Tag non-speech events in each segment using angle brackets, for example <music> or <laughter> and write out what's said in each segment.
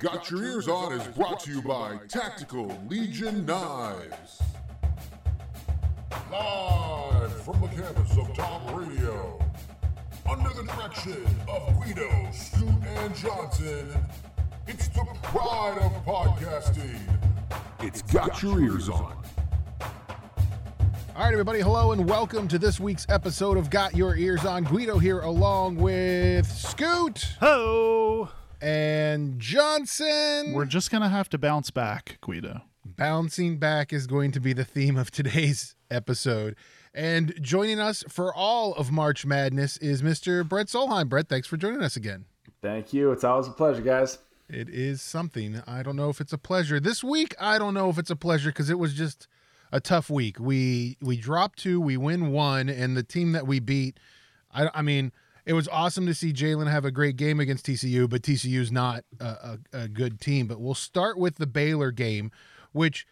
Got Your Ears On is brought to you by Tactical Legion Knives. Live from the campus of Tom Radio, under the direction of Guido, Scoot, and Johnson, it's the pride of podcasting. It's Got Your Ears On. All right, everybody, hello and welcome to this week's episode of Got Your Ears On. Guido here along with Scoot Ho! And Johnson. We're just gonna have to bounce back, Guido. Bouncing back is going to be the theme of today's episode. And joining us for all of March Madness is Mr. Brent Solheim. Brent, thanks for joining us again. Thank you. It's always a pleasure, guys. It is something. I don't know if it's a pleasure. This week, I don't know if it's a pleasure because it was just a tough week. We we dropped two, we win one, and the team that we beat, I, I mean, it was awesome to see Jalen have a great game against TCU, but TCU's not a, a, a good team. But we'll start with the Baylor game, which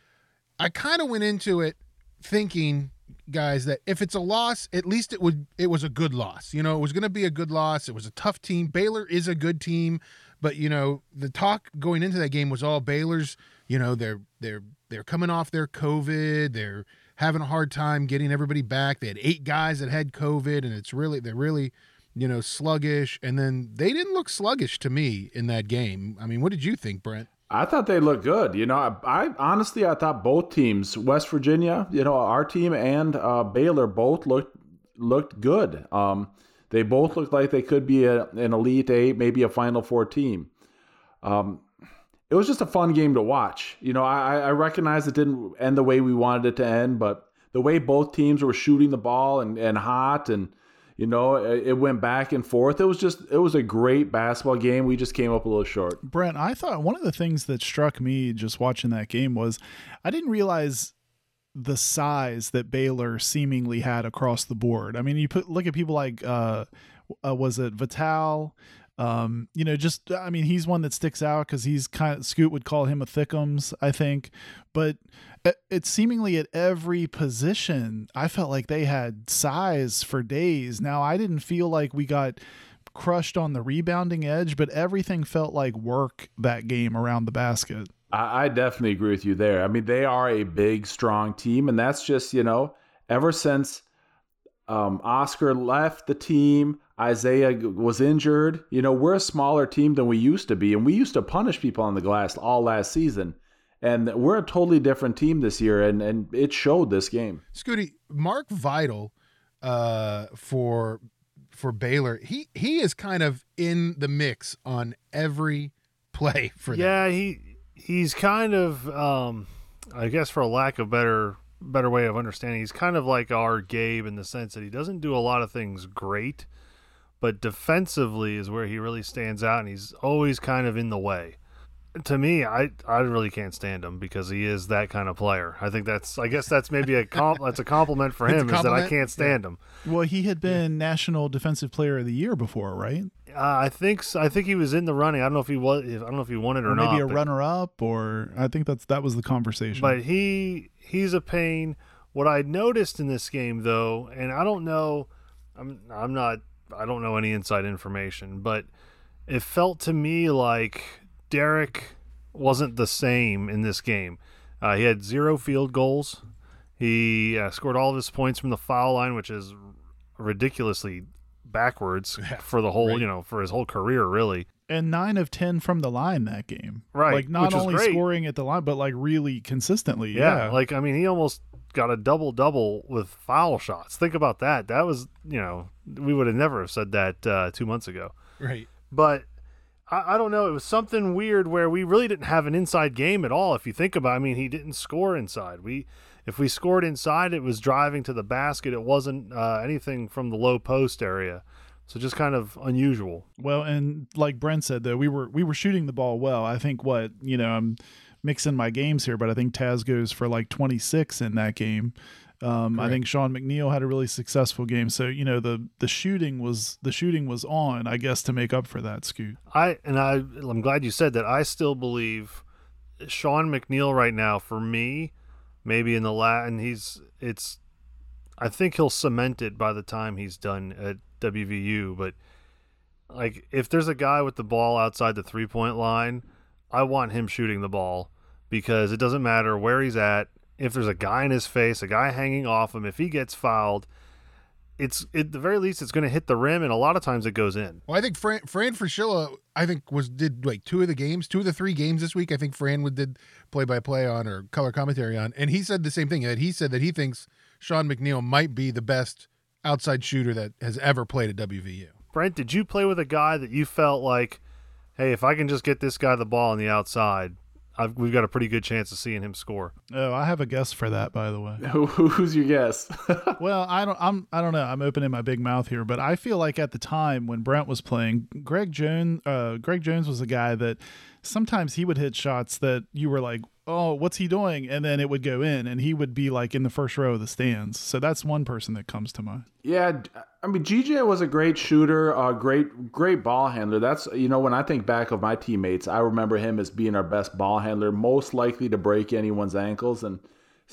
I kind of went into it thinking guys that if it's a loss at least it would it was a good loss. You know it was going to be a good loss. It was a tough team. Baylor is a good team but you know the talk going into that game was all baylor's you know they're they're they're coming off their covid. They're having a hard time getting everybody back. They had eight guys that had covid and it's really they're really you know sluggish and then they didn't look sluggish to me in that game i mean what did you think brent I thought they looked good. You know, I, I honestly I thought both teams, West Virginia, you know, our team and uh, Baylor, both looked looked good. Um, they both looked like they could be a, an elite eight, maybe a Final Four team. Um, it was just a fun game to watch. You know, I, I recognize it didn't end the way we wanted it to end, but the way both teams were shooting the ball and, and hot and you know, it, went back and forth. It was just, it was a great basketball game. We just came up a little short. Brent, I thought one of the things that struck me just watching that game was I didn't realize the size that Baylor seemingly had across the board. I mean, you put look at people like uh, uh was it Vital, um, you know, just I mean, he's one that sticks out because he's kind of Scoot would call him a thickums, I think. But it's seemingly at every position, I felt like they had size for days. Now I didn't feel like we got crushed on the rebounding edge, but everything felt like work that game around the basket. I, I definitely agree with you there. I mean, they are a big, strong team, and that's just you know, ever since um, Oscar left the team Isaiah was injured. You know, we're a smaller team than we used to be, and we used to punish people on the glass all last season. And we're a totally different team this year, and, and it showed this game. Scooty, Mark Vital uh, for for Baylor, he he is kind of in the mix on every <laughs> play for them. Yeah, he he's kind of um, I guess for a lack of better better way of understanding, he's kind of like our Gabe in the sense that he doesn't do a lot of things great but defensively is where he really stands out, and he's always kind of in the way. To me, I I really can't stand him because he is that kind of player. I think that's I guess that's maybe a comp, <laughs> that's a compliment for him is that I can't stand yeah. him. Well, he had been yeah. National Defensive Player of the Year before, right? Uh, I think so. I think he was in the running. I don't know if he was. I don't know if he won it or, or maybe not. Maybe a runner up, or I think that's that was the conversation. But he he's a pain. What I noticed in this game, though, and I don't know, I'm I'm not I don't know any inside information, but it felt to me like Derek wasn't the same in this game. Uh, he had zero field goals. He uh, scored all of his points from the foul line, which is ridiculously backwards <laughs> yeah, for the whole, right. you know, for his whole career, really. And nine of ten from the line that game, right? Like not only scoring at the line, but like really consistently. Yeah, yeah, like I mean, he almost got a double double with foul shots. Think about that. That was, you know, we would have never have said that uh, two months ago. Right. But I, I, don't know. It was something weird where we really didn't have an inside game at all. If you think about, it. I mean, he didn't score inside. We, if we scored inside, it was driving to the basket. It wasn't uh, anything from the low post area. So just kind of unusual. Well, and like Brent said, though, we were we were shooting the ball well. I think what you know, I'm mixing my games here, but I think Taz goes for like 26 in that game. Um, I think Sean McNeil had a really successful game. So you know the the shooting was the shooting was on, I guess, to make up for that. Scoot. I and I I'm glad you said that. I still believe Sean McNeil right now for me, maybe in the lat, and he's it's. I think he'll cement it by the time he's done at WVU. But like, if there's a guy with the ball outside the three point line I want him shooting the ball because it doesn't matter where he's at. If there's a guy in his face, a guy hanging off him, if he gets fouled, it's at the very least it's going to hit the rim, and a lot of times it goes in. Well, I think Fran, Fran Fraschilla, I think was did like two of the games, two of the three games this week. I think Fran would did play by play on or color commentary on, and he said the same thing. That he said that he thinks Sean McNeil might be the best outside shooter that has ever played at WVU. Brent, did you play with a guy that you felt like, hey, if I can just get this guy the ball on the outside, I've, we've got a pretty good chance of seeing him score. Oh, I have a guess for that, by the way. <laughs> Who's your guess? <laughs> well, I don't. I'm. I don't know. I'm opening my big mouth here, but I feel like at the time when Brent was playing, Greg Jones. Uh, Greg Jones was a guy that sometimes he would hit shots that you were like, "Oh, what's he doing?" and then it would go in, and he would be like in the first row of the stands. So that's one person that comes to mind. Yeah, I mean GJ was a great shooter, a great great ball handler. That's you know when I think back of my teammates, I remember him as being our best ball handler, most likely to break anyone's ankles, and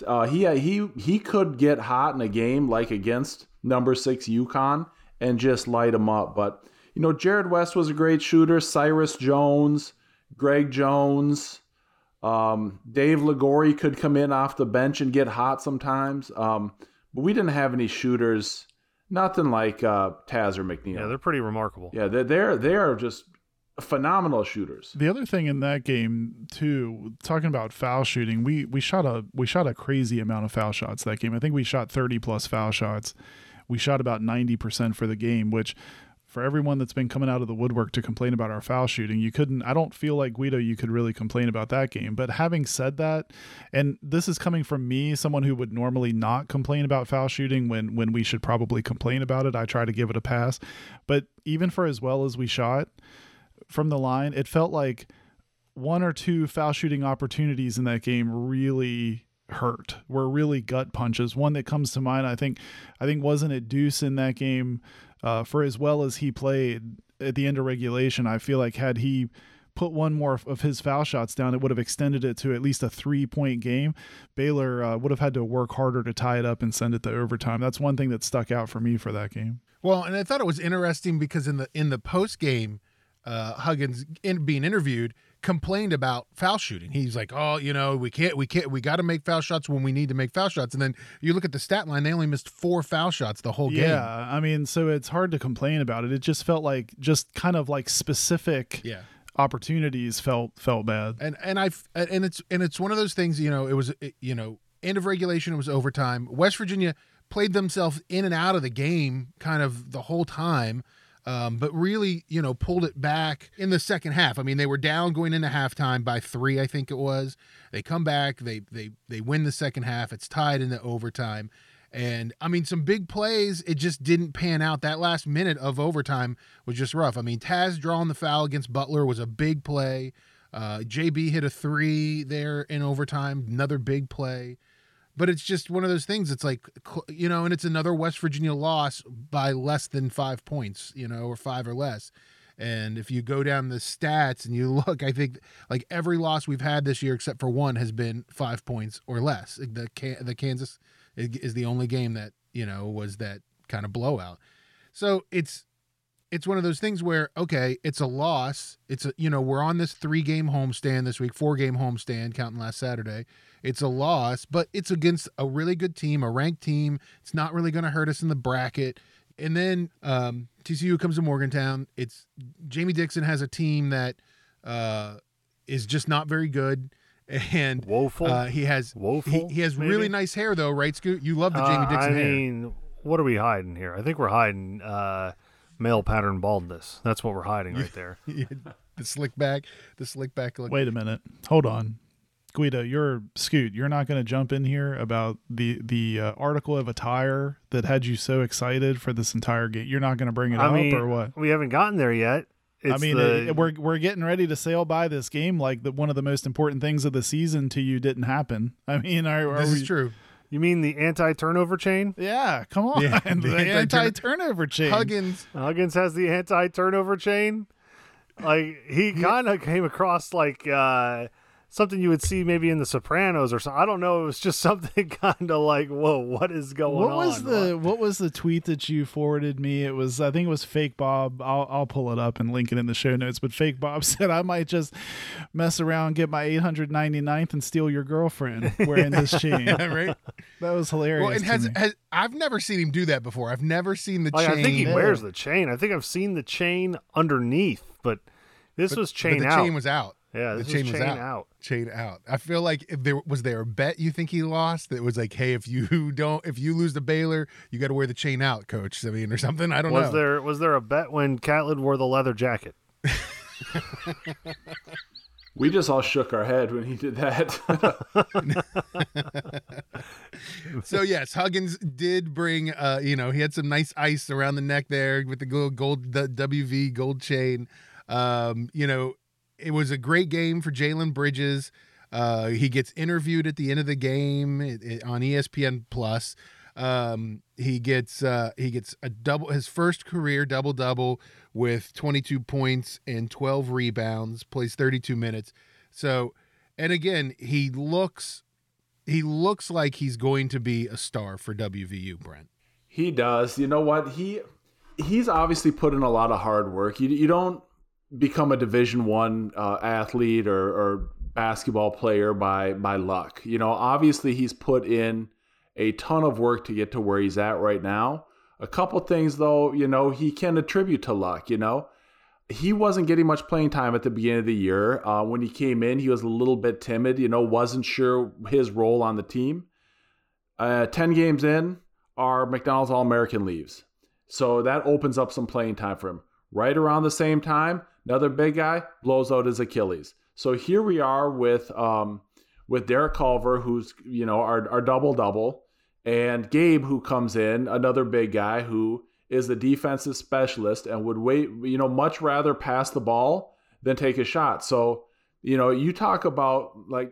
uh, he he he could get hot in a game like against number six UConn and just light them up. But you know Jarrod West was a great shooter, Cyrus Jones, Greg Jones. Um, Dave Liguori could come in off the bench and get hot sometimes. Um, but we didn't have any shooters Nothing like uh, Taz or McNeil. Yeah, they're pretty remarkable. Yeah, they're they're they are just phenomenal shooters. The other thing in that game too, talking about foul shooting, we we shot a we shot a crazy amount of foul shots that game. I think we shot 30 plus foul shots. We shot about 90% for the game, which for everyone that's been coming out of the woodwork to complain about our foul shooting, you couldn't, I don't feel like Guido, you could really complain about that game. But having said that, and this is coming from me, someone who would normally not complain about foul shooting when, when we should probably complain about it, I try to give it a pass. But even for as well as we shot from the line, it felt like one or two foul shooting opportunities in that game really hurt were really gut punches one that comes to mind i think i think wasn't it deuce in that game uh, for as well as he played at the end of regulation, I feel like had he put one more of his foul shots down, it would have extended it to at least a three point game. Baylor uh, would have had to work harder to tie it up and send it to overtime. That's one thing that stuck out for me for that game. Well, and I thought it was interesting because in the in the post game, uh, Huggins in, being interviewed, complained about foul shooting. He's like, "Oh, you know, we can't, we can't, we got to make foul shots when we need to make foul shots." And then you look at the stat line; they only missed four foul shots the whole game. Yeah, I mean, so it's hard to complain about it. It just felt like just kind of like specific. Yeah. opportunities felt felt bad and and i and it's and it's one of those things you know it was you know end of regulation it was overtime west virginia played themselves in and out of the game kind of the whole time um, but really, you know, pulled it back in the second half. I mean, they were down going into halftime by three, I think it was. They come back, they they they win the second half. It's tied into overtime. And I mean, some big plays, it just didn't pan out. That last minute of overtime was just rough. I mean, Taz drawing the foul against Butler was a big play. Uh, JB hit a three there in overtime, another big play but it's just one of those things. It's like, you know, and it's another West Virginia loss by less than five points, you know, or five or less. And if you go down the stats and you <laughs> look, I think like every loss we've had this year, except for one, has been five points or less. The the Kansas is the only game that you know was that kind of blowout. So it's it's one of those things where okay, it's a loss. It's a you know we're on this three game homestand this week, four game homestand counting last Saturday it's a loss, but it's against a really good team, a ranked team. It's not really going to hurt us in the bracket. And then um, TCU comes to Morgantown. It's Jamie Dixon has a team that uh, is just not very good and woeful. Uh, he has woeful. He, he has maybe? really nice hair though, right, Scoot? You love the uh, Jamie Dixon I hair. I mean, what are we hiding here? I think we're hiding uh, male pattern baldness. That's what we're hiding right there. <laughs> the slick back, the slick back look. Wait a minute. Hold on. Guido, you're Scoot. You're not going to jump in here about the the uh, article of attire that had you so excited for this entire game. You're not going to bring it I up mean, or what? We haven't gotten there yet. It's I mean, the... it, we're we're getting ready to sail by this game like the, one of the most important things of the season to you didn't happen. I mean, are, are this we, is true. You mean the anti-turnover chain? Yeah, come on, yeah, <laughs> the, the anti-turnover chain. Huggins, Huggins has the anti-turnover chain. Like he kind of came across like. uh something you would see maybe in The Sopranos or something. I don't know. It was just <laughs> something kind of like, whoa, what is going what on? What was the what was the tweet that you forwarded me? It was I think it was fake Bob. I'll I'll pull it up and link it in the show notes. But fake Bob <laughs> said I might just mess around, get my 899th, and steal your girlfriend <laughs> wearing this chain. right? That was hilarious. Well, and has, has I've never seen him do that before. I've never seen the oh, Like, chain. I think he Yeah. wears the chain. I think I've seen the chain underneath, but this but- was but chain the out. chain was out. Yeah, the this chain was was out. out. Chain out. I feel like if there was there a bet you think he lost that was like, hey, if you <laughs> don't, if you lose the Baylor, you got to wear the chain out, coach. I mean, or something. I don't Was know. Was there was there a bet when Catlin wore the leather jacket? <laughs> We just all shook our head when he did that. <laughs> so yes, Huggins did bring. Uh, you know, he had some nice ice around the neck there with the gold, gold the WV gold chain. Um, you know, it was a great game for Jalen Bridges. Uh, he gets interviewed at the end of the game it- it- on ESPN Plus. Um, he gets uh, he gets a double his first career double double with 22 points and 12 rebounds. Plays 32 minutes. So, and again, he looks he looks like he's going to be a star for WVU. Brent. He does. You know what? He he's obviously put in a lot of hard work. You you don't become a Division One uh, athlete or, or basketball player by by luck. You know, obviously he's put in a ton of work to get to where he's at right now. A couple things though, you know, he can attribute to luck. You know, he wasn't getting much playing time at the beginning of the year. Uh, when he came in, he was a little bit timid. You know, wasn't sure his role on the team. Uh, Ten games in, our McDonald's All American leaves. So that opens up some playing time for him. Right around the same time, another big guy blows out his Achilles. So here we are with um, with Derek Culver, who's you know our our double double, and Gabe, who comes in, another big guy who is the defensive specialist and would wait, you know, much rather pass the ball than take a shot. So you know, you talk about like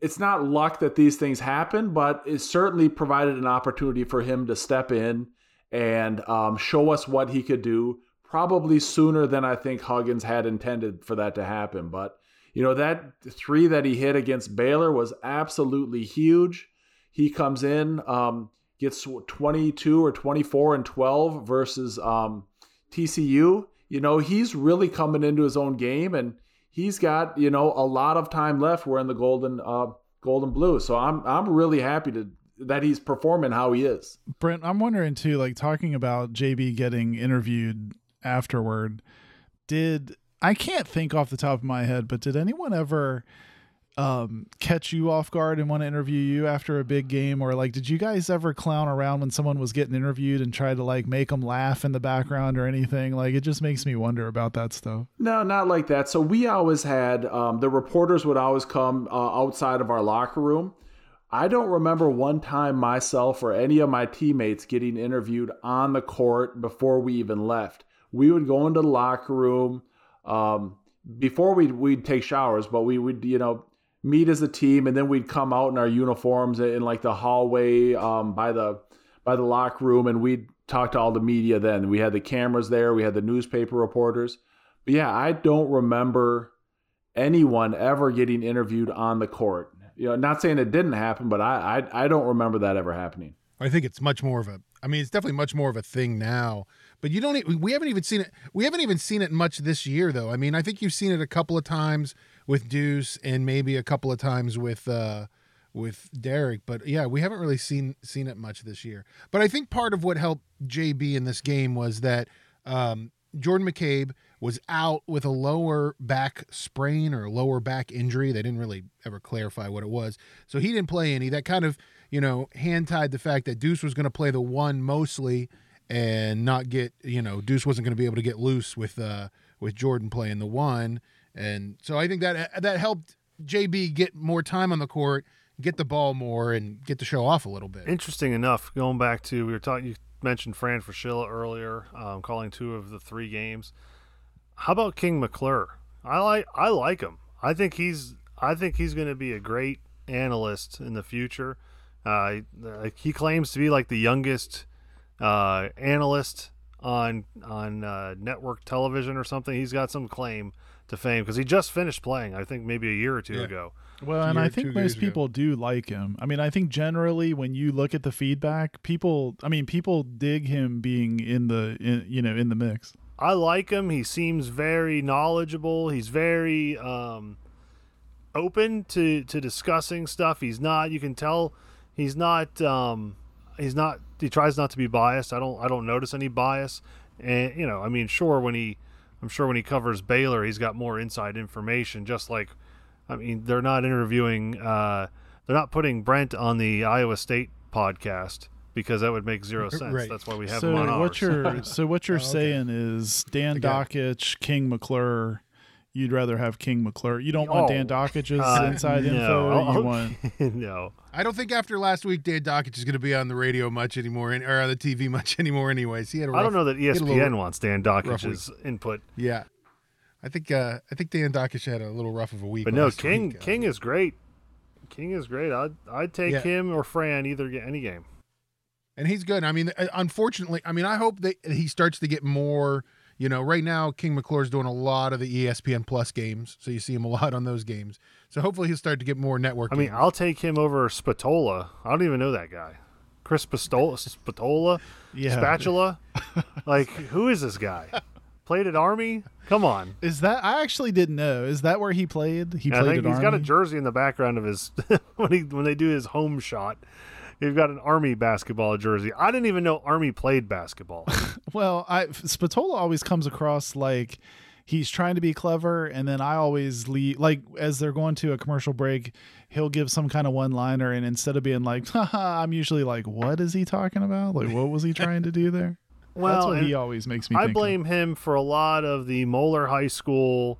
it's not luck that these things happen, but it certainly provided an opportunity for him to step in and um, show us what he could do. Probably sooner than I think Huggins had intended for that to happen. But you know that three that he hit against Baylor was absolutely huge. He comes in, um, gets 22 or 24 and 12 versus um, TCU. You know he's really coming into his own game and he's got you know a lot of time left wearing the golden uh golden blue so i'm i'm really happy to that he's performing how he is Brent, I'm wondering too, like talking about JB getting interviewed afterward, did I can't think off the top of my head, but did anyone ever um catch you off guard and want to interview you after a big game? Or like did you guys ever clown around when someone was getting interviewed and try to like make them laugh in the background or anything? Like it just makes me wonder about that stuff. No not like that. So we always had um the reporters would always come uh, outside of our locker room. I don't remember one time myself or any of my teammates getting interviewed on the court before we even left we would go into the locker room um before we'd, we'd take showers but we would you know meet as a team and then we'd come out in our uniforms in like the hallway um, by the by the locker room and we'd talk to all the media then we had the cameras there we had the newspaper reporters but yeah i don't remember anyone ever getting interviewed on the court you know not saying it didn't happen but i i, I don't remember that ever happening I think it's much more of a. I mean, it's definitely much more of a thing now. But you don't. We haven't even seen it. We haven't even seen it much this year, though. I mean, I think you've seen it a couple of times with Deuce, and maybe a couple of times with uh, with Derek. But yeah, we haven't really seen seen it much this year. But I think part of what helped JB in this game was that um, Jordan McCabe was out with a lower back sprain or lower back injury. They didn't really ever clarify what it was, so he didn't play any. That kind of you know, hand tied the fact that Deuce was going to play the one mostly and not get, you know, Deuce wasn't going to be able to get loose with uh with Jordan playing the one. And so I think that that helped JB get more time on the court, get the ball more and get the show off a little bit. Interesting enough, going back to we were talking. You mentioned Fran Fraschilla earlier, um, calling two of the three games. How about King McClure? I like I like him. I think he's I think he's going to be a great analyst in the future. Uh, he claims to be like the youngest uh, analyst on on uh, network television or something. He's got some claim to fame because he just finished playing. I think maybe a year or two Yeah. ago. Well, and I think most years ago. people do like him. I mean, I think generally when you look at the feedback, people, I mean, people dig him being in the, in, you know, in the mix. I like him. He seems very knowledgeable. He's very um, open to to discussing stuff. He's not. You can tell he's not. Um, he's not. He tries not to be biased. I don't. I don't notice any bias. And you know, I mean, sure when he, I'm sure when he covers Baylor, he's got more inside information. Just like, I mean, they're not interviewing. Uh, they're not putting Brent on the Iowa State podcast because that would make zero sense. Right. That's why we have so him on ours. what you're, <laughs> so what you're Oh, okay. saying is Dan The. Dakich, King McClure. You'd rather have King McClure. You don't want Oh, Dan Dakich's uh, inside no. info. I'll- You <laughs> want <laughs> no. I don't think after last week Dan Dakich is going to be on the radio much anymore, and- or on the TV much <laughs> anymore. Anyways, he had a rough, I don't know that he ESPN little- wants Dan Dakich's input, Yeah, I think uh, I think Dan Dakich had a little rough of a week. but no, King week. Uh, King is great. King is great. I'd I'd take Yeah. him or Fran either any game. and he's good. I mean, uh, unfortunately, I mean, I hope that he starts to get more. You know, right now King McClure's doing a lot of the ESPN Plus games, so you see him a <laughs> lot on those games. So hopefully he'll start to get more network. I mean, games. I'll take him over Spatola. I don't even know that guy. Chris Pistola, Spatola, yeah. Spatula. <laughs> like, who is this guy? Played at Army? Come on. Is that I actually didn't know. Is that where he played? He I played think at he's got a jersey in the background of his <laughs> when he when they do his home shot. He's got an Army basketball jersey. I didn't even know Army played basketball. <laughs> Well, I Spatola always comes across like he's trying to be clever, and then I always leave like as they're going to a commercial break, he'll give some kind of one liner, and instead of being like, <laughs> Haha, I'm usually like, what is he talking about? Like, what was he trying to do there? <laughs> That's Well, what he always makes me. I think of. blame him for a lot of the Moeller High School,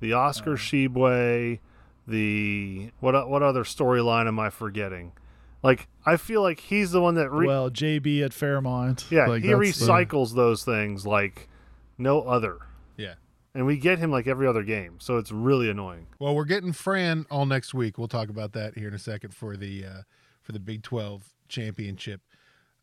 the Oscar uh. Tshiebwe, the what what other storyline am I forgetting? Like I feel like he's the one that re- well, JB at Fairmont. yeah like, he that's the- recycles those things like no other, yeah. and we get him like every other game, so it's really annoying. Well, we're getting Fran all next week. We'll talk about that here in a second for the uh, for the Big Twelve championship.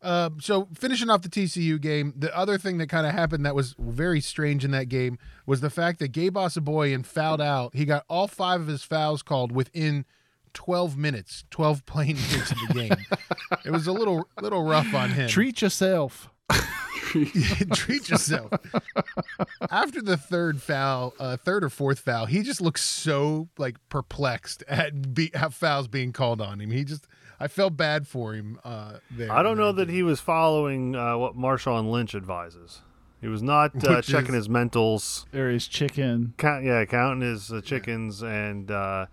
Uh, so finishing off the TCU game, the other thing that kind of happened that was very strange in that game was the fact that Gabe Osabuohien fouled out. He got all five of his fouls called within 12 minutes, 12 playing minutes of the game. it was a little little rough on him. Treat yourself. <laughs> treat yourself. After the third foul, uh, third or fourth foul, he just looks so like perplexed at be, how fouls being called on him. He just, I felt bad for him. Uh, there. I don't know that he was following uh, what Marshawn Lynch advises. He was not uh, checking is- his mentals. There is chicken, Count, yeah, counting his uh, chickens and uh,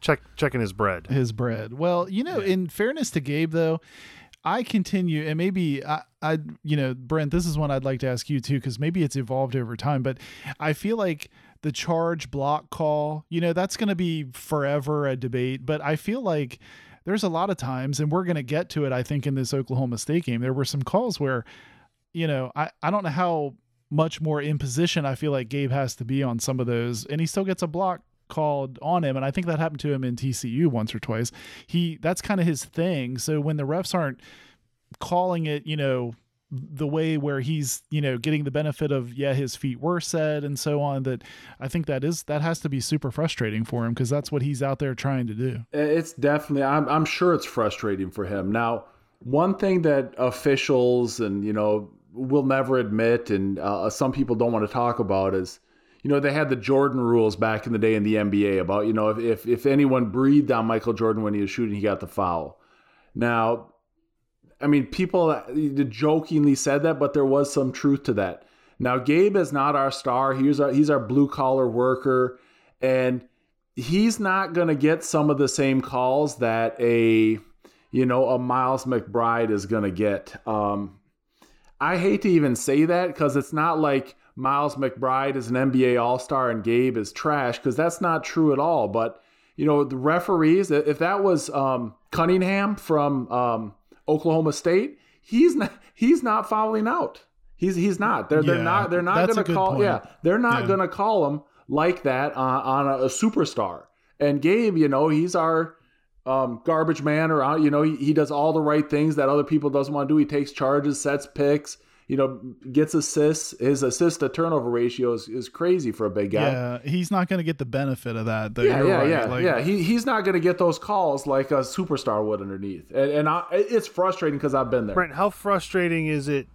check checking his bread. his bread. Well, you know, in fairness to Gabe, though, I continue, and maybe I, I, you know, Brent, this is one I'd like to ask you too, because maybe it's evolved over time, but I feel like the charge block call, you know, that's going to be forever a debate, but I feel like there's a lot of times, and we're going to get to it, I think, in this Oklahoma State game, there were some calls where, you know, I, I don't know how much more in position I feel like Gabe has to be on some of those, and he still gets a block called on him and I think that happened to him in TCU once or twice. He that's kind of his thing. So when the refs aren't calling it, you know, the way where he's, you know, getting the benefit of yeah, his feet were set and so on that I think that is that has to be super frustrating for him because that's what he's out there trying to do. It's definitely. I'm. I'm sure it's frustrating for him. Now, one thing that officials and you know will never admit, and uh, some people don't want to talk about, is you know they had the Jordan rules back in the day in the NBA about you know if if, if anyone breathed on Michael Jordan when he was shooting, he got the foul. Now, I mean, people jokingly said that, but there was some truth to that. Now, Gabe is not our star. He's our he's our blue collar worker, and he's not going to get some of the same calls that a you know a Miles McBride is going to get. Um, I hate to even say that because it's not like Miles McBride is an NBA All Star and Gabe is trash because that's not true at all. But you know the referees, if that was um, Cunningham from um, Oklahoma State, he's not he's not fouling out. He's he's not. They're they're not they're not going to call. point. Yeah, they're not Yeah. going to call him like that on, on a, a superstar. And Gabe, you know, he's our um, garbage man, or you know, he, he does all the right things that other people doesn't want to do. He takes charges, sets picks. You know, gets assists. His assist to turnover ratio is, is crazy for a big guy. Yeah, he's not going to get the benefit of that. Though. Yeah, You're yeah, right. yeah, Like, yeah. He he's not going to get those calls like a superstar would underneath, and and I, it's frustrating because I've been there. Brent, how frustrating is it?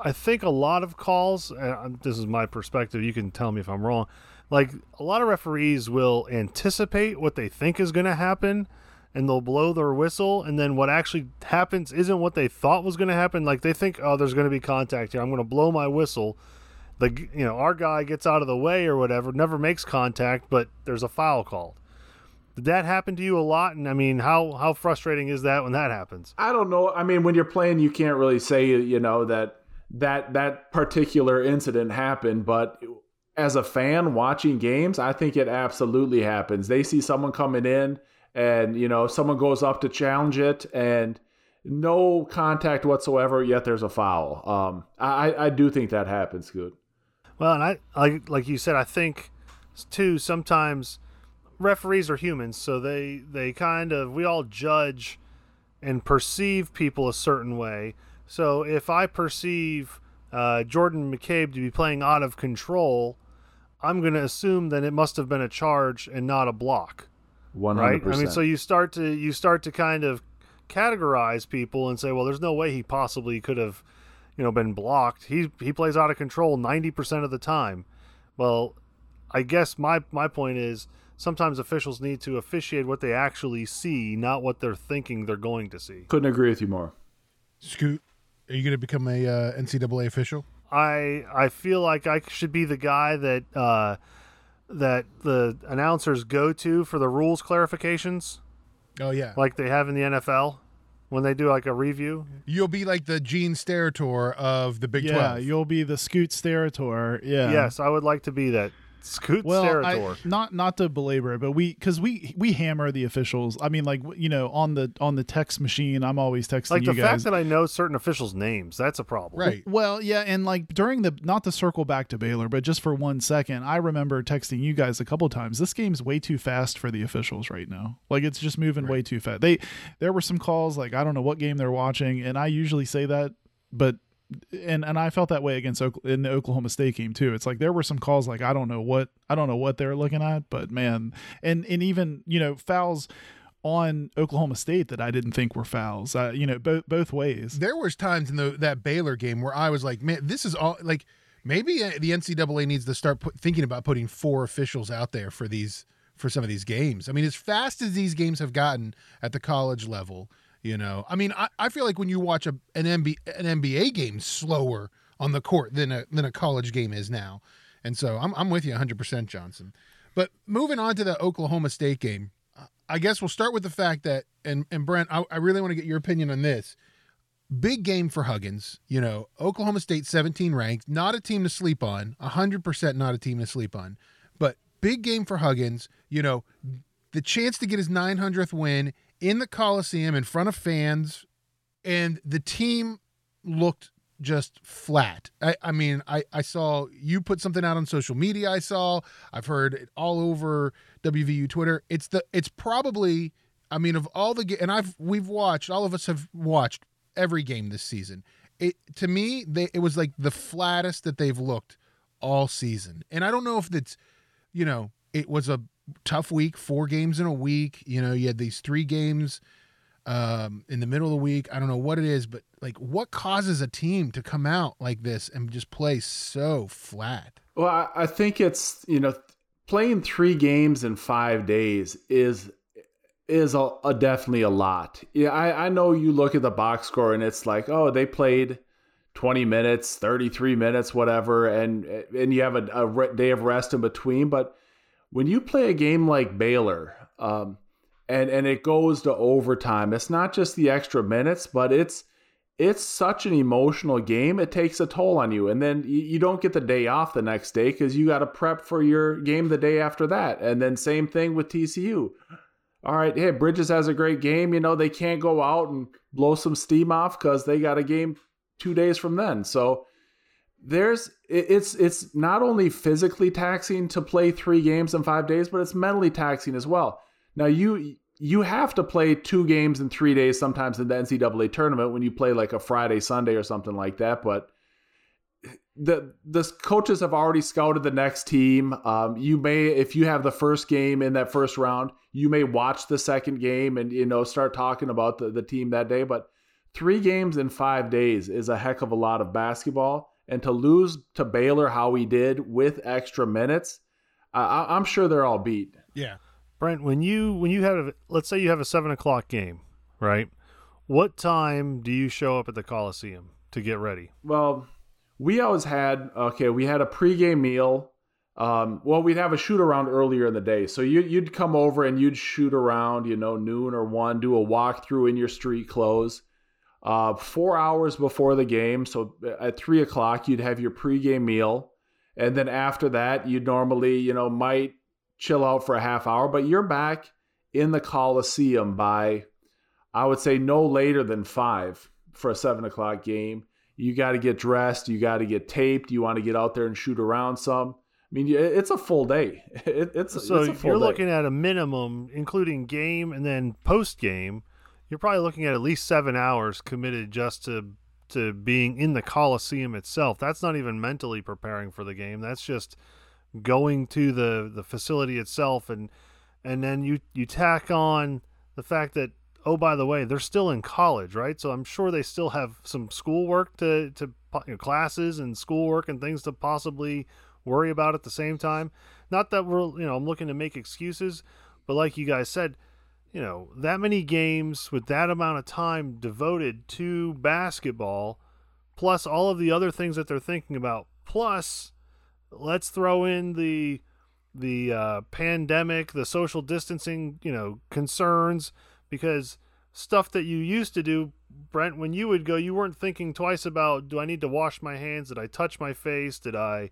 I think a lot of calls, and this is my perspective, you can tell me if I'm wrong. Like, a lot of referees will anticipate what they think is going to happen and they'll blow their whistle, and then what actually happens isn't what they thought was going to happen. Like, they think, oh, there's going to be contact here. I'm going to blow my whistle. The, you know, our guy gets out of the way or whatever, never makes contact, but there's a foul called. Did that happen to you a lot? And I mean, how how frustrating is that when that happens? I don't know. I mean, when you're playing, you can't really say you know that that that particular incident happened, but as a fan watching games, I think it absolutely happens. They see someone coming in, and you know someone goes up to challenge it, and no contact whatsoever. Yet there's a foul. Um, I I do think that happens. Good. Well, and I like like you said, I think too sometimes referees are humans, so they they kind of we all judge and perceive people a certain way. So if I perceive uh, Jordan McCabe to be playing out of control, I'm going to assume that it must have been a charge and not a block, One right? I mean, so you start to you start to kind of categorize people and say, well, there's no way he possibly could have, you know, been blocked. He he plays out of control 90% of the time. Well, I guess my my point is sometimes officials need to officiate what they actually see, not what they're thinking they're going to see. Couldn't agree with you more. Scoot, are you going to become a uh, NCAA official? I I feel like I should be the guy that uh, that the announcers go to for the rules clarifications, Oh yeah, like they have in the NFL when they do like a review. you'll be like the Gene Steratore of the Big yeah, Twelve. you'll be the Scoot Steratore. Yeah. Yes, I would like to be that. Scoot Well, I, not not to belabor it, but we because we we hammer the officials. I mean, like you know, on the on the text machine, I'm always texting Like the guys. fact that I know certain officials' names, that's a problem. Right. Well, yeah, and like during the not to circle back to Baylor, but just for one second, I remember texting you guys a couple times. This game's way too fast for the officials right now. Like it's just moving way too fast. They there were some calls like I don't know what game they're watching, and I usually say that, but and and I felt that way against in the Oklahoma State game too. It's like there were some calls like I don't know what I don't know what they're looking at, but man, and and even you know fouls on Oklahoma State that I didn't think were fouls. Uh, you know, both both ways. There was times in the that Baylor game where I was like, man, this is all like maybe uh, the NCAA needs to start put, thinking about putting four officials out there for these for some of these games. I mean, as fast as these games have gotten at the college level, you know, I mean, I, I feel like when you watch a, an NBA an NBA game slower on the court than a than a college game is now, and so I'm I'm with you 100 percent, Johnson. But moving on to the Oklahoma State game, I guess we'll start with the fact that, and and Brent, I, I really want to get your opinion on this big game for Huggins. You know, Oklahoma State 17 ranked, not a team to sleep on, 100% not a team to sleep on. But big game for Huggins, you know, the chance to get his 900th win in the Coliseum in front of fans and the team looked just flat. I, I mean, I, I saw you put something out on social media. I saw, I've heard it all over WVU Twitter. It's the, it's probably, I mean, of all the, and I've, we've watched, all of us have watched every game this season. It, to me, they, it was like the flattest that they've looked all season. And I don't know if it's, you know, it was a tough week, four games in a week. You know, you had these three games um, in the middle of the week. I don't know what it is, but like what causes a team to come out like this and just play so flat? Well, I, think it's you know playing three games in five days is is a, a definitely a lot. Yeah, I, I know you look at the box score and it's like, oh, they played 20 minutes, 33 minutes, whatever, and and you have a, a day of rest in between. But when you play a game like Baylor, um, and and it goes to overtime, it's not just the extra minutes, but it's it's such an emotional game. It takes a toll on you, and then you, you don't get the day off the next day because you got to prep for your game the day after that. And then same thing with TCU. All right, hey, Bridges has a great game. You know they can't go out and blow some steam off because they got a game two days from then. So there's it's it's not only physically taxing to play three games in five days, but it's mentally taxing as well. Now you you have to play two games in three days sometimes in the NCAA tournament when you play like a Friday Sunday or something like that. But the the coaches have already scouted the next team. Um, you may, if you have the first game in that first round, you may watch the second game and you know start talking about the, the team that day. But three games in five days is a heck of a lot of basketball, and to lose to Baylor how we did with extra minutes, I, I'm sure they're all beat. Yeah, Brent, when you when you have a, let's say you have a seven o'clock game, right? What time do you show up at the Coliseum to get ready? Well we always had okay we had a pregame meal um, well we'd have a shoot around earlier in the day so you, you'd come over and you'd shoot around you know noon or one do a walkthrough in your street clothes uh, four hours before the game so at three o'clock you'd have your pregame meal and then after that you'd normally you know might chill out for a half hour but you're back in the coliseum by i would say no later than five for a seven o'clock game you got to get dressed, you got to get taped, you want to get out there and shoot around some. I mean, it's a full day. <laughs> It, it's a full so you're day. looking at a minimum, including game and then post game. You're probably looking at at least seven hours committed just to to being in the Coliseum itself. That's not even mentally preparing for the game. That's just going to the the facility itself, and and then you you tack on the fact that oh by the way they're still in college right so i'm sure they still have some schoolwork to to you know, classes and schoolwork and things to possibly worry about at the same time not that we're you know i'm looking to make excuses but like you guys said you know that many games with that amount of time devoted to basketball plus all of the other things that they're thinking about plus let's throw in the the uh, pandemic the social distancing you know concerns because stuff that you used to do, Brent, when you would go, you weren't thinking twice about do I need to wash my hands? Did I touch my face? Did I,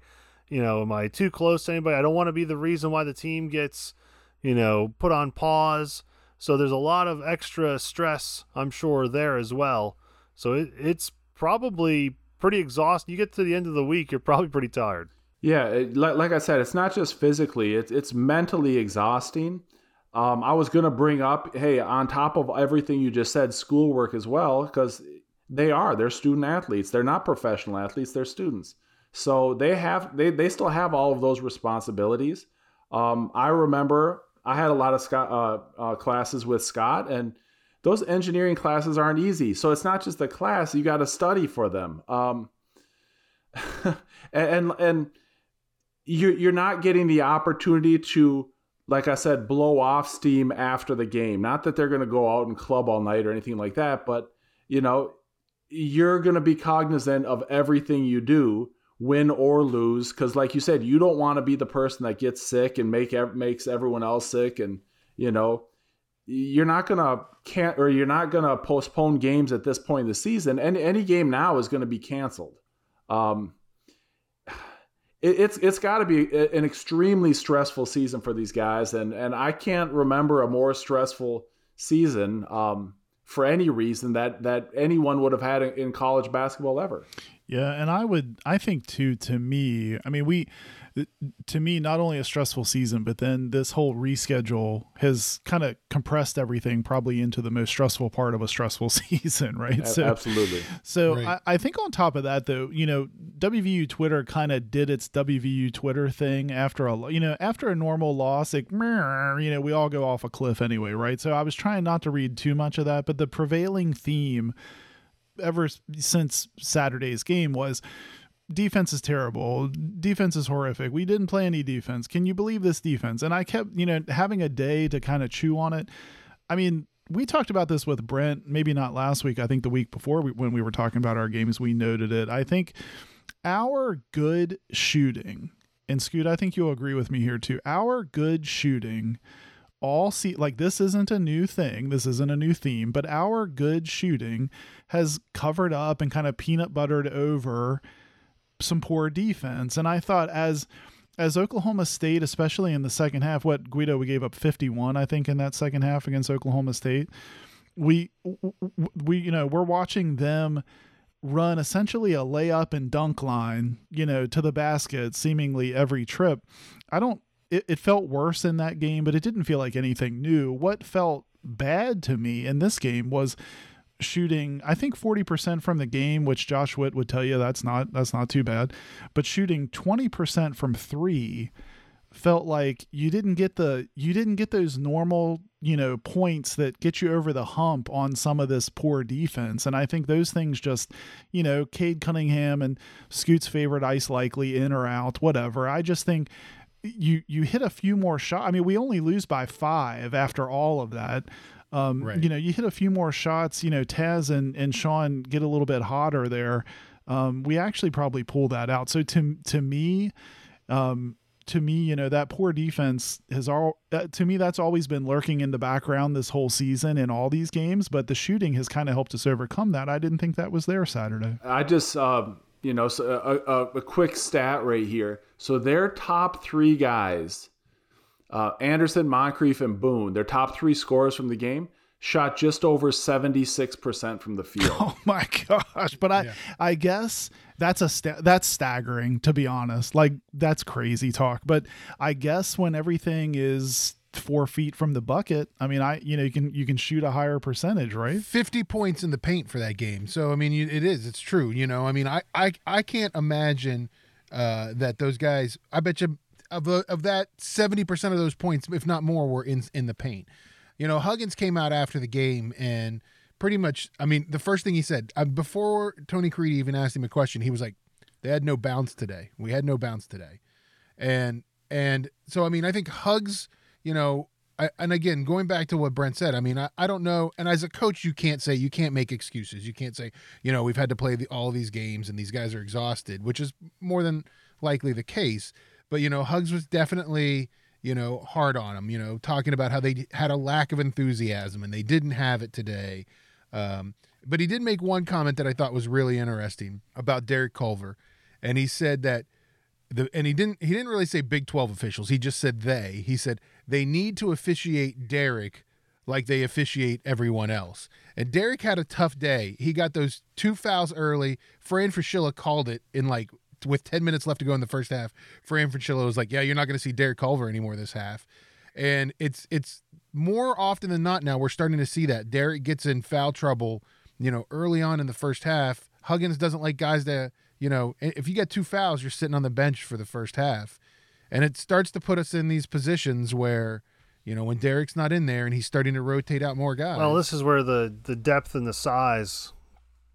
you know, am I too close to anybody? I don't want to be the reason why the team gets, you know, put on pause. So there's a lot of extra stress, I'm sure, there as well. So it, it's probably pretty exhausting. You get to the end of the week, you're probably pretty tired. Yeah, it, like, like I said, it's not just physically; it's it's mentally exhausting. Um, I was going to bring up, hey, on top of everything you just said, schoolwork as well, because they are they're student athletes. They're not professional athletes. They're students. So they have they they still have all of those responsibilities. Um, I remember I had a lot of Scott, uh, uh, classes with Scott, and those engineering classes aren't easy. So it's not just the class; you got to study for them. Um, <laughs> and and, and you, you're not getting the opportunity to like I said, blow off steam after the game. Not that they're going to go out and club all night or anything like that, but you know, you're going to be cognizant of everything you do, win or lose, because like you said, you don't want to be the person that gets sick and make makes everyone else sick, and you know, you're not gonna can't or you're not gonna postpone games at this point in the season. And any game now is going to be canceled. Um, it, it's it's got to be an extremely stressful season for these guys, and and I can't remember a more stressful season um, for any reason that that anyone would have had in college basketball ever. Yeah, and I would I think too to me, I mean we to me not only a stressful season but then this whole reschedule has kind of compressed everything probably into the most stressful part of a stressful <laughs> season right? So absolutely. so right. I, I, think on top of that though you know wvu twitter kind of did its wvu twitter thing after a you know after a normal loss like you know we all go off a cliff anyway right? So i was trying not to read too much of that but the prevailing theme ever since saturday's game was defense is terrible. Defense is horrific. We didn't play any defense. Can you believe this defense? And I kept, you know, having a day to kind of chew on it. I mean, we talked about this with Brent, maybe not last week. I think the week before we, when we were talking about our games, we noted it. I think our good shooting, and Scoot, I think you'll agree with me here too. Our good shooting all see like this isn't a new thing this isn't a new theme but our good shooting has covered up and kind of peanut buttered over some poor defense. And I thought as as Oklahoma State, especially in the second half, what Guido we gave up 51, I think, in that second half against Oklahoma State. We we you know we're watching them run essentially a layup and dunk line, you know, to the basket seemingly every trip. I don't. It, it felt worse in that game, but it didn't feel like anything new. What felt bad to me in this game was shooting I think 40% from the game, which Josh Witt would tell you that's not that's not too bad, but shooting 20% from 3 felt like you didn't get the you didn't get those normal you know points that get you over the hump on some of this poor defense. And i think those things just you know cade cunningham and scoot's favorite Isaac Likekele in or out whatever. I just think you you hit a few more shots i mean we only lose by five after all of that um, Right. you know you hit a few more shots you know taz and and sean get a little bit hotter there um, we actually probably pull that out so to to me um, to me, you know, that poor defense has all uh, to me that's always been lurking in the background this whole season in all these games, but the shooting has kind of helped us overcome that. I didn't think that was there Saturday. I just, um, you know, so a, a, a quick stat right here. So their top three guys, uh, Anderson, Moncrieffe, and Boone, their top three scorers from the game, shot just over 76% from the field. <laughs> Oh my gosh! But I, I guess that's a sta- that's staggering to be honest. Like that's crazy talk. But I guess when everything is four feet from the bucket, I mean, I you know you can you can shoot a higher percentage, right? 50 points in the paint for that game. So I mean, you, it is. It's true. You know, I mean, I I, I can't imagine uh, that those guys. I bet you of the, of that 70 percent of those points, if not more, were in in the paint. You know, Huggins came out after the game and pretty much. I mean, the first thing he said uh, before Tony Caridi even asked him a question, he was like, "They had no bounce today. We had no bounce today," and and so I mean, I think Hugs. You know, I, and again, going back to what Brent said, I mean, I, I don't know. And as a coach, you can't say, you can't make excuses. You can't say, you know, we've had to play the, all these games and these guys are exhausted, which is more than likely the case. But, you know, Hugs was definitely, you know, hard on them, you know, talking about how they had a lack of enthusiasm and they didn't have it today. Um, but he did make one comment that I thought was really interesting about Derek Culver. And he said that the and he didn't he didn't really say Big 12 officials. He just said they. He said they need to officiate Derek like they officiate everyone else. And Derek had a tough day. He got those two fouls early. Fran Fraschilla called it in like with 10 minutes left to go in the first half. Fran Fraschilla was like, "Yeah, you're not going to see Derek Culver anymore this half." And it's it's more often than not now we're starting to see that Derek gets in foul trouble, you know, early on in the first half. Huggins doesn't like guys to, you know, if you get two fouls, you're sitting on the bench for the first half. And it starts to put us in these positions where, you know, when Derek's not in there and he's starting to rotate out more guys. Well, this is where the the depth and the size.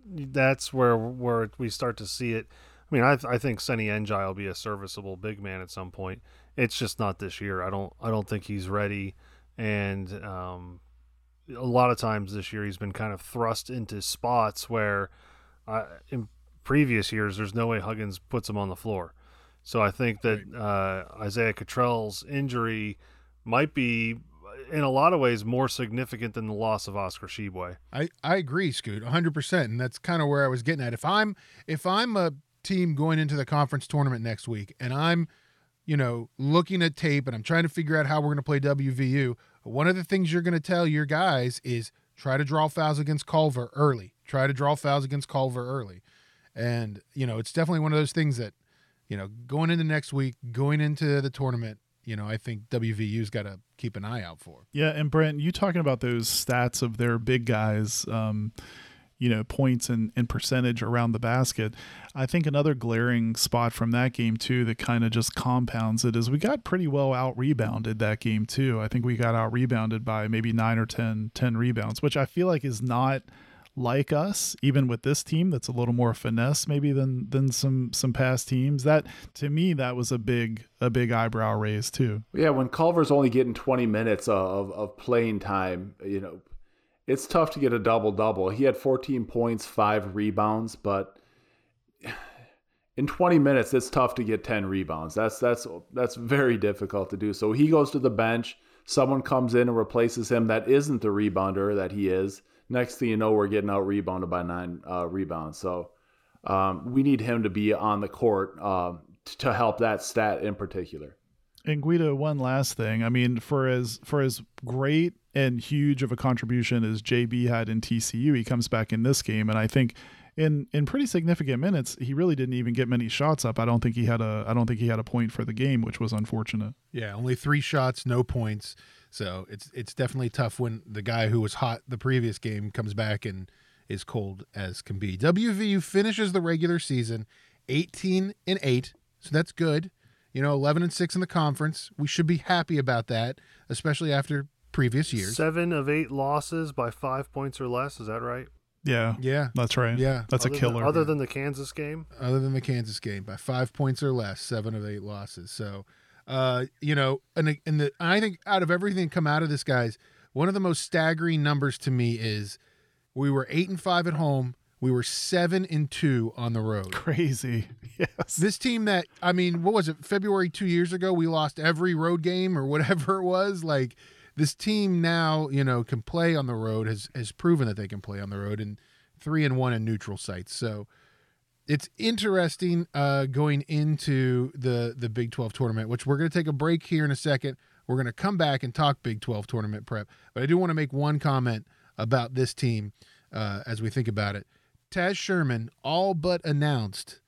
That's where where we start to see it. I mean, I I think Seny Ndiaye will be a serviceable big man at some point. It's just not this year. I don't I don't think he's ready, and um, a lot of times this year he's been kind of thrust into spots where, uh, in previous years, there's no way Huggins puts him on the floor. So I think that uh, Isaiah Cottrell's injury might be, in a lot of ways, more significant than the loss of Oscar Tshiebwe. I, I agree, Scoot, 100%. And that's kind of where I was getting at. If I'm if I'm a team going into the conference tournament next week and I'm, you know, looking at tape and I'm trying to figure out how we're going to play WVU, one of the things you're going to tell your guys is try to draw fouls against Culver early. Try to draw fouls against Culver early. And, you know, it's definitely one of those things that, you know, going into next week, going into the tournament, you know, I think WVU's got to keep an eye out for. Yeah, and Brent, you talking about those stats of their big guys, um, you know, points and, and percentage around the basket. I think another glaring spot from that game too that kind of just compounds it is we got pretty well out rebounded that game too. I think we got out rebounded by maybe nine or 10, 10 rebounds, which I feel like is not like us even with this team that's a little more finesse maybe than than some some past teams that to me that was a big a big eyebrow raise too Yeah, when Culver's only getting 20 minutes of, of playing time, you know, it's tough to get a double double. He had 14 points, five rebounds, but in 20 minutes, it's tough to get 10 rebounds. That's that's that's very difficult to do. So he goes to the bench. Someone comes in and replaces him that isn't the rebounder that he is. Next thing you know, we're getting out rebounded by nine uh, rebounds. So um, we need him to be on the court uh, to help that stat in particular. And Guido, one last thing. I mean, for as for as great and huge of a contribution as JB had in TCU, he comes back in this game, and I think in in pretty significant minutes, he really didn't even get many shots up. I don't think he had a I don't think he had a point for the game, which was unfortunate. Yeah, only three shots, no points. So it's it's definitely tough when the guy who was hot the previous game comes back and is cold as can be. WVU finishes the regular season 18 and 8, so that's good. You know, 11 and 6 in the conference. We should be happy about that, especially after previous years. Seven of eight losses by five points or less. Is that right? Yeah, Yeah. that's right. Yeah. that's Other a than- killer. other than the Kansas game, other than the Kansas game by five points or less, seven of eight losses. So, uh, you know, and and the I think out of everything come out of this, guys, one of the most staggering numbers to me is we were eight and five at home, we were seven and two on the road. crazy. <laughs> Yes. This team that I mean, what was it? February two years ago, we lost every road game or whatever it was. Like this team now, you know, can play on the road. Has has proven that they can play on the road and three and one in neutral sites. So it's interesting uh, going into the the Big Twelve tournament, which we're going to take a break here in a second. We're going to come back and talk Big Twelve tournament prep. But I do want to make one comment about this team uh, as we think about it. Taz Sherman all but announced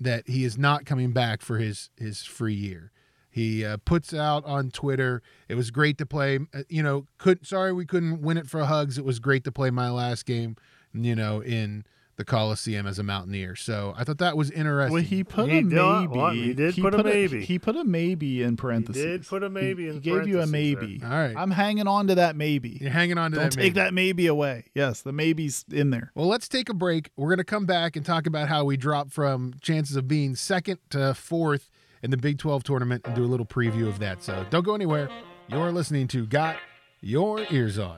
that he is not coming back for his his free year. He uh, puts out on Twitter, "It was great to play. uh, You know, could sorry we couldn't win it for hugs. It was great to play my last game. You know, in the Coliseum as a Mountaineer. So I thought that was interesting. Well, he put He a maybe. what? He did put a maybe. he put a maybe in parentheses. he did put a maybe He, in he gave you a parentheses maybe. All right, I'm hanging on to that maybe. you're hanging on to Don't that. take maybe. that maybe away. Yes, the maybe's in there. Well, let's take a break. We're going to come back and talk about how we dropped from chances of being second to fourth in the Big 12 tournament and do a little preview of that. So don't go anywhere. You're listening to Got Your Ears On.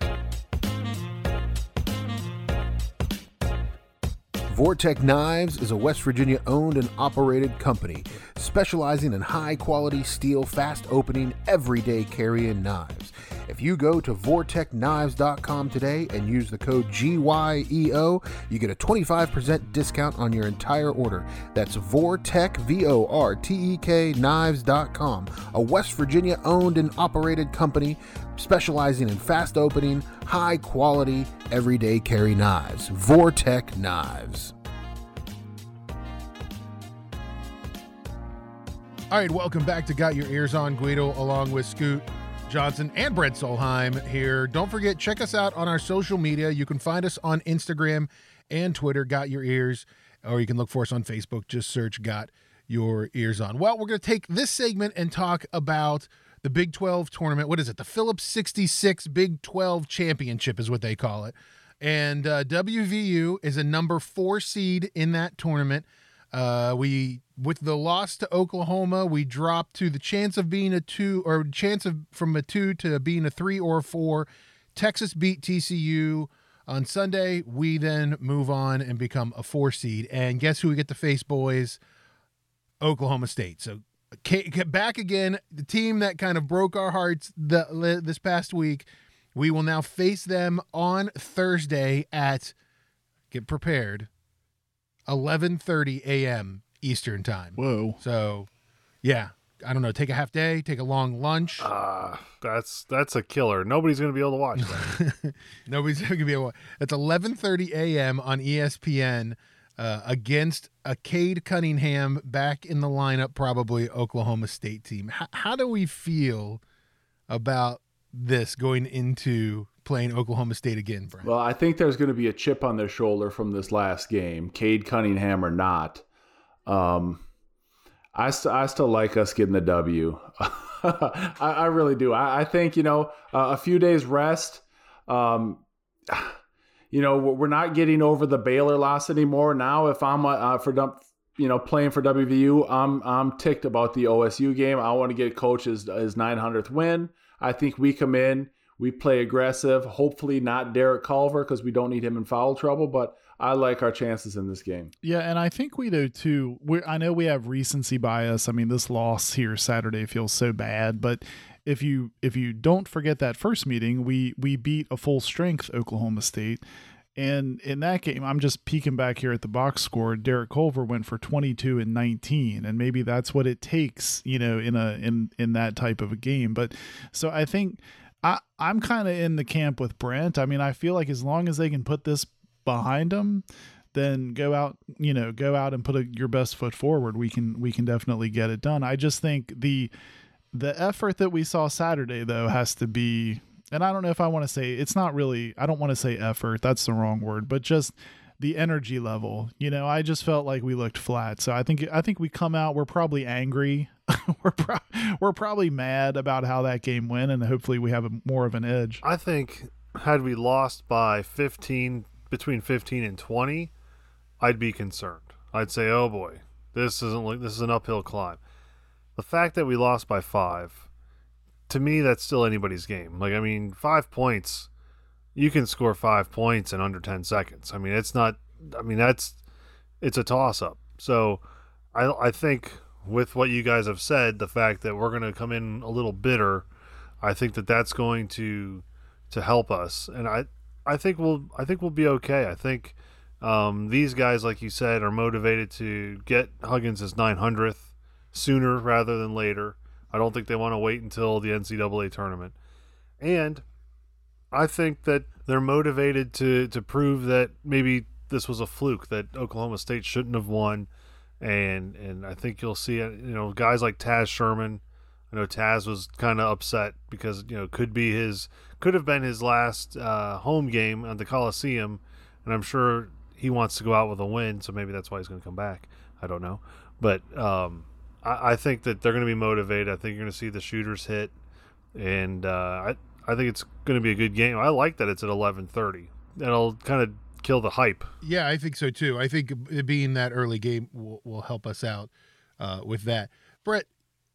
Vortek Knives is a West Virginia owned and operated company specializing in high quality steel, fast opening, everyday carrying knives. If you go to vortekknives.com today and use the code GYEO, you get a 25% discount on your entire order. That's Vortek, V O R T E K knives.com, a West Virginia owned and operated company specializing in fast opening, high quality, everyday carry knives. Vortek Knives. All right, welcome back to Got Your Ears On Guido, along with Scoot Johnson and Brent Solheim here. Don't forget, check us out on our social media. You can find us on Instagram and Twitter, Got Your Ears, or you can look for us on Facebook. Just search Got Your Ears On. Well, we're going to take this segment and talk about the Big 12 tournament. What is it? The Phillips 66 Big 12 Championship is what they call it. And uh, WVU is a number four seed in that tournament. Uh, we with the loss to Oklahoma, we dropped to the chance of being a two or chance of from a two to being a three or a four. Texas beat TCU on Sunday. We then move on and become a four seed. And guess who we get to face, boys? Oklahoma State. So back again, the team that kind of broke our hearts the, this past week. We will now face them on Thursday at get prepared 11:30 a.m. Eastern time. Whoa. So, yeah, I don't know. Take a half day, take a long lunch. uh, that's that's a killer. Nobody's going to be able to watch that. <laughs> Nobody's gonna be able. It's 11:30 a.m. on ESPN uh, against a Cade Cunningham back in the lineup, probably Oklahoma State team. H- how do we feel about this going into playing Oklahoma State again, Brian? Well, I think there's going to be a chip on their shoulder from this last game, Cade Cunningham or not. Um, I, st- I still like us getting the W. <laughs> I, I really do. I, I think, you know, uh, a few days rest. Um, <sighs> you know, we're not getting over the Baylor loss anymore. Now, if I'm uh, for dump, you know, playing for WVU, I'm I'm ticked about the OSU game. I want to get coach his 900th win. I think we come in, we play aggressive. Hopefully, not Derek Culver because we don't need him in foul trouble. But I like our chances in this game. Yeah, and I think we do too. we I know we have recency bias. I mean, this loss here Saturday feels so bad, but if you if you don't forget that first meeting, we we beat a full strength Oklahoma State. And in that game, I'm just peeking back here at the box score. Derek Culver went for 22 and 19, and maybe that's what it takes, you know, in a in in that type of a game. But so I think I I'm kind of in the camp with Brent. I mean, I feel like as long as they can put this behind them, then go out, you know, go out and put a, your best foot forward. We can we can definitely get it done. I just think the the effort that we saw Saturday though has to be and I don't know if I want to say it's not really I don't want to say effort, that's the wrong word, but just the energy level. You know, I just felt like we looked flat. So I think I think we come out we're probably angry. <laughs> we're pro- we're probably mad about how that game went and hopefully we have a, more of an edge. I think had we lost by 15 between 15 and 20, I'd be concerned. I'd say, "Oh boy, this isn't like this is an uphill climb." The fact that we lost by 5 to me that's still anybody's game. Like I mean, 5 points you can score 5 points in under 10 seconds. I mean, it's not I mean, that's it's a toss up. So I I think with what you guys have said, the fact that we're going to come in a little bitter, I think that that's going to to help us, and I I think we'll I think we'll be okay. I think um, these guys, like you said, are motivated to get Huggins' 900th sooner rather than later. I don't think they want to wait until the NCAA tournament, and I think that they're motivated to to prove that maybe this was a fluke that Oklahoma State shouldn't have won and and I think you'll see. You know, guys like Taz Sherman. I know Taz was kind of upset because you know could be his could have been his last uh, home game at the Coliseum, and I'm sure he wants to go out with a win. So maybe that's why he's going to come back. I don't know, but um, I, I, think that they're going to be motivated. I think you're going to see the shooters hit, and uh, I I think it's going to be a good game. I like that it's at 11:30. That'll kind of kill the hype. Yeah, I think so too. I think being that early game will, will help us out uh, with that. Brent,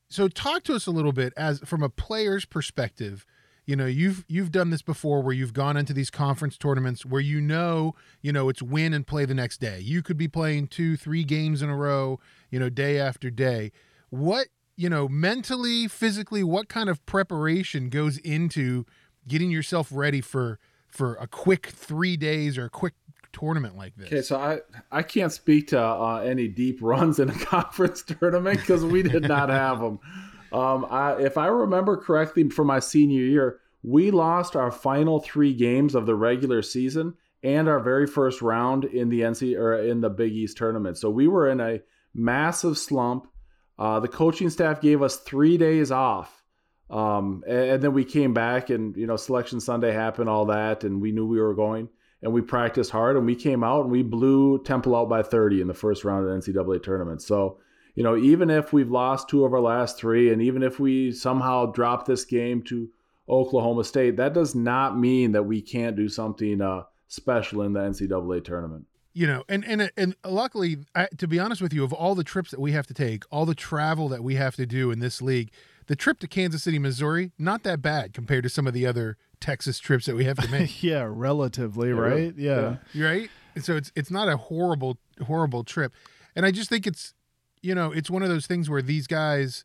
so talk to us a little bit as from a player's perspective. You know, you've you've done this before where you've gone into these conference tournaments where you know, you know, it's win and play the next day. You could be playing two, three games in a row, you know, day after day. What, you know, mentally, physically, what kind of preparation goes into getting yourself ready for for a quick three days or a quick tournament like this. Okay, so I I can't speak to uh, any deep <laughs> runs in a <laughs> conference tournament because we did not have them. Um, I, if I remember correctly, from my senior year, we lost our final three games of the regular season and our very first round in the NC or in the Big East tournament. So we were in a massive slump. Uh, the coaching staff gave us three days off um, and, and, then we came back and, you know, selection Sunday happened, all that. And we knew we were going and we practiced hard and we came out and we blew Temple out by 30 in the first round of the NCAA tournament. So, you know, even if we've lost two of our last three and even if we somehow drop this game to Oklahoma State, that does not mean that we can't do something uh, special in the NCAA tournament you know and and and luckily I, to be honest with you of all the trips that we have to take all the travel that we have to do in this league the trip to Kansas City, Missouri, not that bad compared to some of the other Texas trips that we have to make. <laughs> yeah, relatively, yeah, right? Yeah. yeah. Right? So it's it's not a horrible horrible trip. And I just think it's you know, it's one of those things where these guys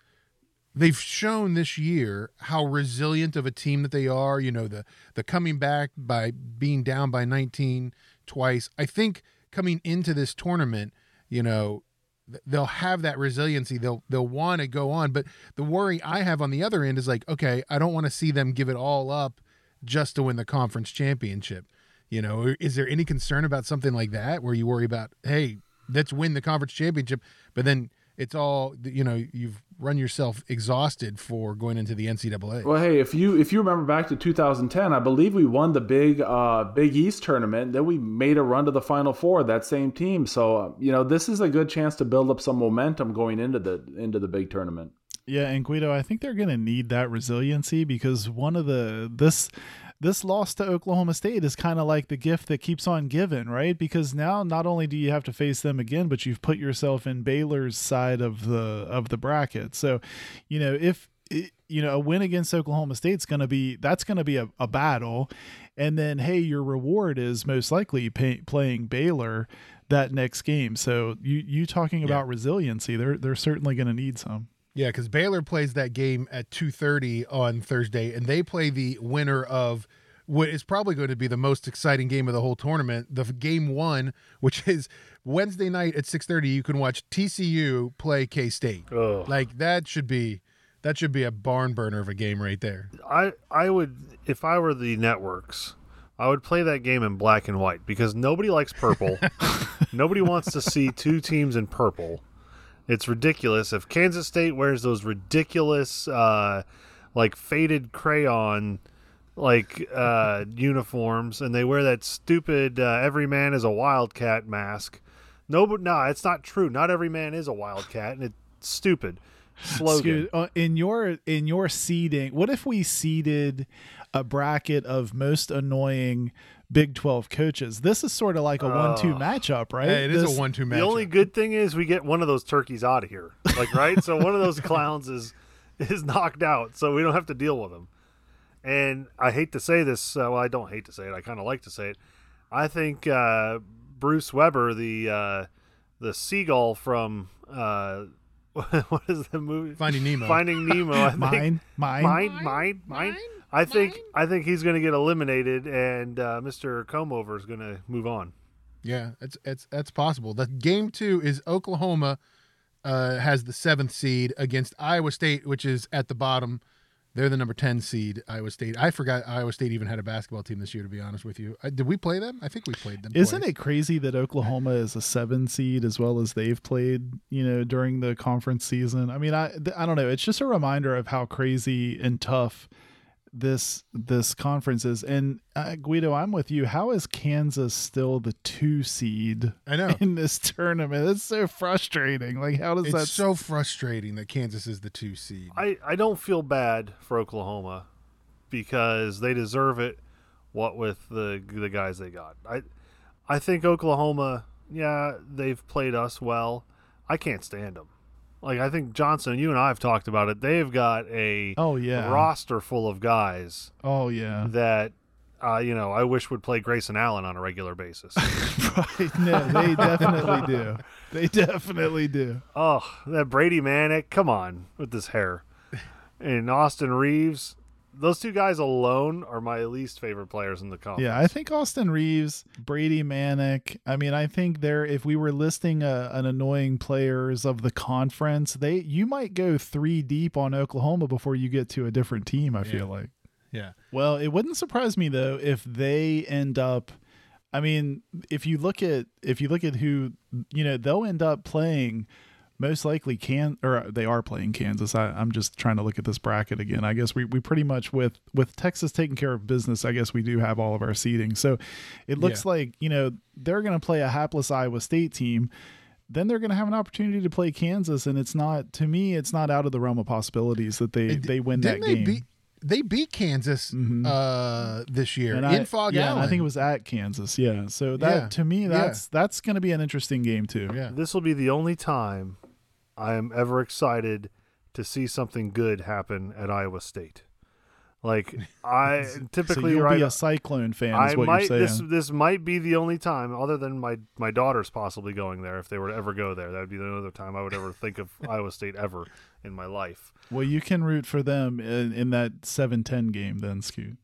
they've shown this year how resilient of a team that they are, you know, the the coming back by being down by 19 twice. I think coming into this tournament, you know, they'll have that resiliency. They'll they'll want to go on. But the worry I have on the other end is like, okay, I don't want to see them give it all up just to win the conference championship. You know, is there any concern about something like that where you worry about, hey, let's win the conference championship, but then it's all you know you've run yourself exhausted for going into the NCAA. Well, hey, if you if you remember back to 2010, I believe we won the big uh, Big East tournament. Then we made a run to the Final Four. That same team. So uh, you know this is a good chance to build up some momentum going into the into the big tournament. Yeah, and Guido, I think they're going to need that resiliency because one of the this this loss to Oklahoma State is kind of like the gift that keeps on giving, right? Because now not only do you have to face them again, but you've put yourself in Baylor's side of the of the bracket. So, you know, if you know a win against Oklahoma State's going to be that's going to be a, a, battle, and then hey, your reward is most likely pay, playing Baylor that next game. So you you talking about yeah. resiliency? They're they're certainly going to need some. Yeah, because Baylor plays that game at two thirty on Thursday, and they play the winner of what is probably going to be the most exciting game of the whole tournament. The game one, which <laughs> is Wednesday night at six thirty, you can watch TCU play K State. Like that should be that should be a barn burner of a game right there. I I would if I were the networks, I would play that game in black and white because nobody likes purple. <laughs> nobody wants to see two teams in purple. It's ridiculous. If Kansas State wears those ridiculous, uh, like faded crayon like uh, <laughs> uniforms, and they wear that stupid uh, "every man is a wildcat" mask. No, but no, it's not true. Not every man is a wildcat, and it's stupid slogan. Excuse- uh, in your in your seeding, what if we seeded a bracket of most annoying Big Twelve coaches? This is sort of like a one-two matchup, right? Hey, it is This- a one-two match. The only good thing is we get one of those turkeys out of here, like right. so one of those <laughs> clowns is is knocked out, so we don't have to deal with him. And I hate to say this, uh, well, I don't hate to say it. I kind of like to say it. I think uh, Bruce Weber, the uh, the seagull from uh, <laughs> what is the movie? Finding Nemo. Finding Nemo. I think, mine, mine, mine, mine, mine. I think I think he's going to get eliminated, and uh, Mr. Comover is going to move on. Yeah, it's it's that's possible. The game two is Oklahoma uh, has the seventh seed against Iowa State, which is at the bottom. They're the number ten seed. Iowa State. I forgot Iowa State even had a basketball team this year. To be honest with you, uh, did we play them? I think we played them. Isn't twice. it crazy that Oklahoma is a seven seed as well as they've played, you know, during the conference season? I mean, I I don't know. It's just a reminder of how crazy and tough this this conference is. And uh, Guido, I'm with you. How is Kansas still the two seed I know. in this tournament? It's so frustrating. Like, how does It's that? so frustrating that Kansas is the two seed. I, I don't feel bad for Oklahoma because they deserve it. What with the the guys they got, I I think Oklahoma, yeah, they've played us well. I can't stand them. Like I think Johnson, you and I have talked about it. They've got a oh yeah. roster full of guys Oh yeah. that uh, you know I wish would play Grayson Allen on a regular basis. <laughs> right. No, they definitely do. They definitely do. Oh, that Brady Manek, come on with this hair. And Austin Reaves, those two guys alone are my least favorite players in the conference. Yeah, I think Austin Reaves, Brady Manek. I mean, I think they're if we were listing a, an annoying players of the conference, they you might go three deep on Oklahoma before you get to a different team. I feel like. yeah. Well, it wouldn't surprise me though if they end up. I mean, if you look at if you look at who you know, they'll end up playing. Most likely can or they are playing Kansas. I, I'm just trying to look at this bracket again. I guess we, we pretty much with with Texas taking care of business. I guess we do have all of our seating. So it looks like you know they're going to play a hapless Iowa State team. Then they're going to have an opportunity to play Kansas, and it's not to me. It's not out of the realm of possibilities that they And they win that Didn't they game. beat they beat Kansas Mhm. uh, this year And in I, Fog yeah, and Allen. I think it was at Kansas. Yeah. So that Yeah. to me, Yeah. that's that's going to be an interesting game too. yeah. This will be the only time I am ever excited to see something good happen at Iowa State. Like <laughs> I So typically you'll right be a Cyclone fan, is I what might you're saying. this this might be the only time, other than my my daughters possibly going there if they were to ever go there. That would be the other time I would ever think of <laughs> Iowa State ever in my life. well, you can root for them in, in that 7-10 game then, Scoot.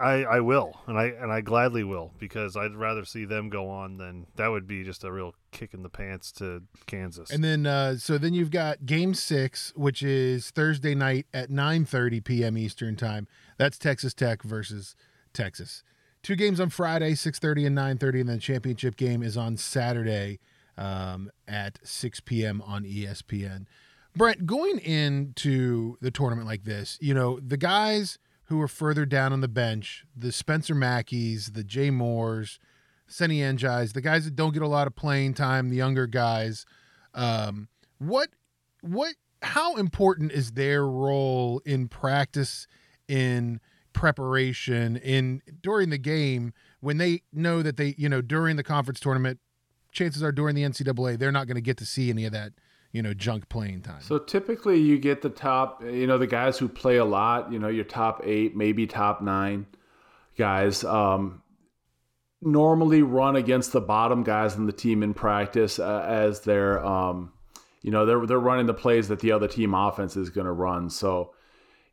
I, I will, and I and I gladly will because I'd rather see them go on than that would be just a real kick in the pants to Kansas. And then uh, so then you've got game six, which is Thursday night at 9:30 p.m. Eastern time. That's Texas Tech versus Texas. Two games on Friday, 6:30 and 9:30, and then championship game is on Saturday um, at 6 p.m. on ESPN. Brent, going into the tournament like this, you know the guys who are further down on the bench, the Spencer Mackeys, the Jay Moores, Seny Ndiayes, the guys that don't get a lot of playing time, the younger guys. Um, what, what, how important is their role in practice, in preparation, in during the game when they know that they, you know, during the conference tournament, chances are during the NCAA they're not going to get to see any of that, you know, junk playing time. So typically, you get the top, you know, the guys who play a lot, you know, your top eight, maybe top nine guys, um, normally run against the bottom guys in the team in practice uh, as they're, um, you know, they're they're running the plays that the other team offense is going to run. So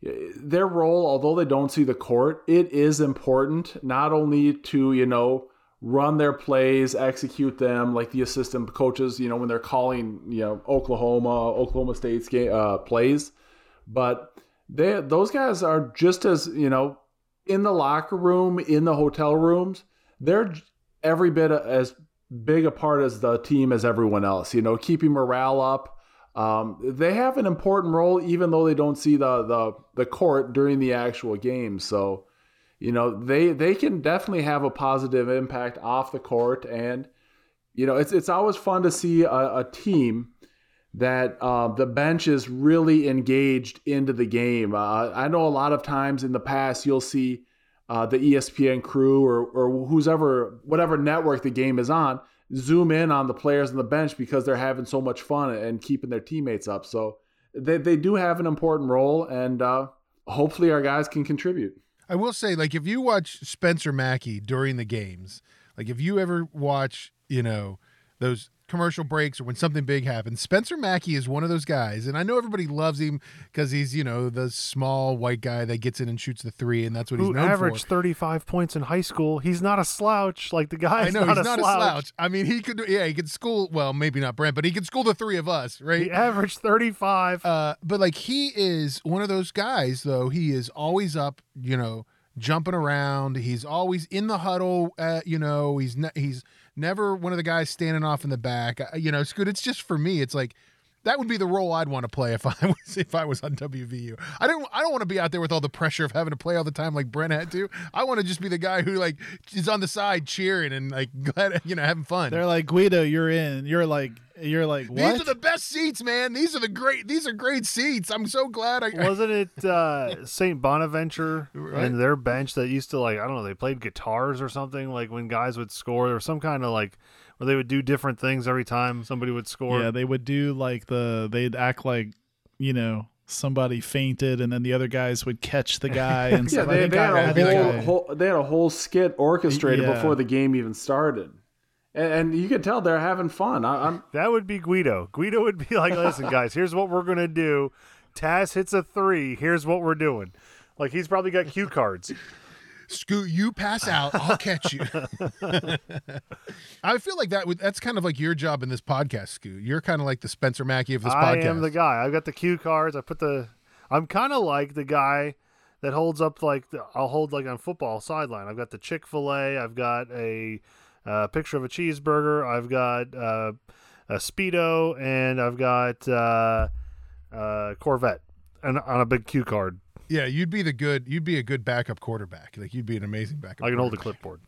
uh, their role, although they don't see the court, it is important not only to you know run their plays, execute them like the assistant coaches, you know, when they're calling, you know, Oklahoma, Oklahoma State's game, uh, plays, but they those guys are just as you know in the locker room, in the hotel rooms, they're every bit as big a part as the team as everyone else. You know, keeping morale up. Um, they have an important role, even though they don't see the the the court during the actual game. So you know, they they can definitely have a positive impact off the court, and you know, it's it's always fun to see a, a team that uh, the bench is really engaged into the game. Uh, I know a lot of times in the past you'll see uh, the ESPN crew or or who's ever whatever network the game is on zoom in on the players on the bench because they're having so much fun and keeping their teammates up. So they they do have an important role, and uh, hopefully our guys can contribute. I will say, like, if you watch Spencer Mackey during the games, like if you ever watch, you know, those commercial breaks or when something big happens. Spencer Mackey is one of those guys, and I know everybody loves him because he's you know the small white guy that gets in and shoots the three, and that's what he's Who known averaged for. 35 points in high school. He's not a slouch. Like the guy I know not, he's a, not slouch. a slouch. I mean, he could yeah he could school well maybe not Brent, but he could school the three of us, right? He averaged 35. Uh, but like he is one of those guys, though. He is always up, you know, jumping around. He's always in the huddle. Uh, you know, he's not, he's never one of the guys standing off in the back. You know, Scoot. It's just for me. It's like that would be the role I'd want to play if <laughs> I was if I was on WVU. I don't I don't want to be out there with all the pressure of having to play all the time like Brent had to. I want to just be the guy who like is on the side cheering and like <laughs> glad you know having fun. They're like Guido, you're in. You're like you're like what? These are the best seats, man. These are the great. These are great seats. I'm so glad I. Wasn't it uh, St. Bonaventure Right. and their bench that used to like I don't know they played guitars or something like when guys would score or some kind of like where they would do different things every time somebody would score. yeah, they would do like the they'd act like you know somebody fainted, and then the other guys would catch the guy and <laughs> Yeah, they, they, I- I had, think a whole, I- whole, they had a whole skit orchestrated Yeah. before the game even started, and, and you could tell they're having fun. I, I'm That would be Guido. Guido would be <laughs> like, "Listen, guys, here's what we're gonna do. Taz hits a three. Here's what we're doing." Like he's probably got cue cards. Scoot, you pass out, I'll catch you. <laughs> I feel like that would that's kind of like your job in this podcast, Scoot. You're kind of like the Spencer Mackey of this I podcast. am the guy. I've got the cue cards. I put the. I'm kind of like the guy that holds up like the, I'll hold like on football sideline. I've got the Chick Fil A. I've got a uh, picture of a cheeseburger. I've got uh, a speedo, and I've got uh, uh, Corvette, and on a big cue card. Yeah, you'd be the good you'd be a good backup quarterback. Like you'd be an amazing backup. I can hold the clipboard.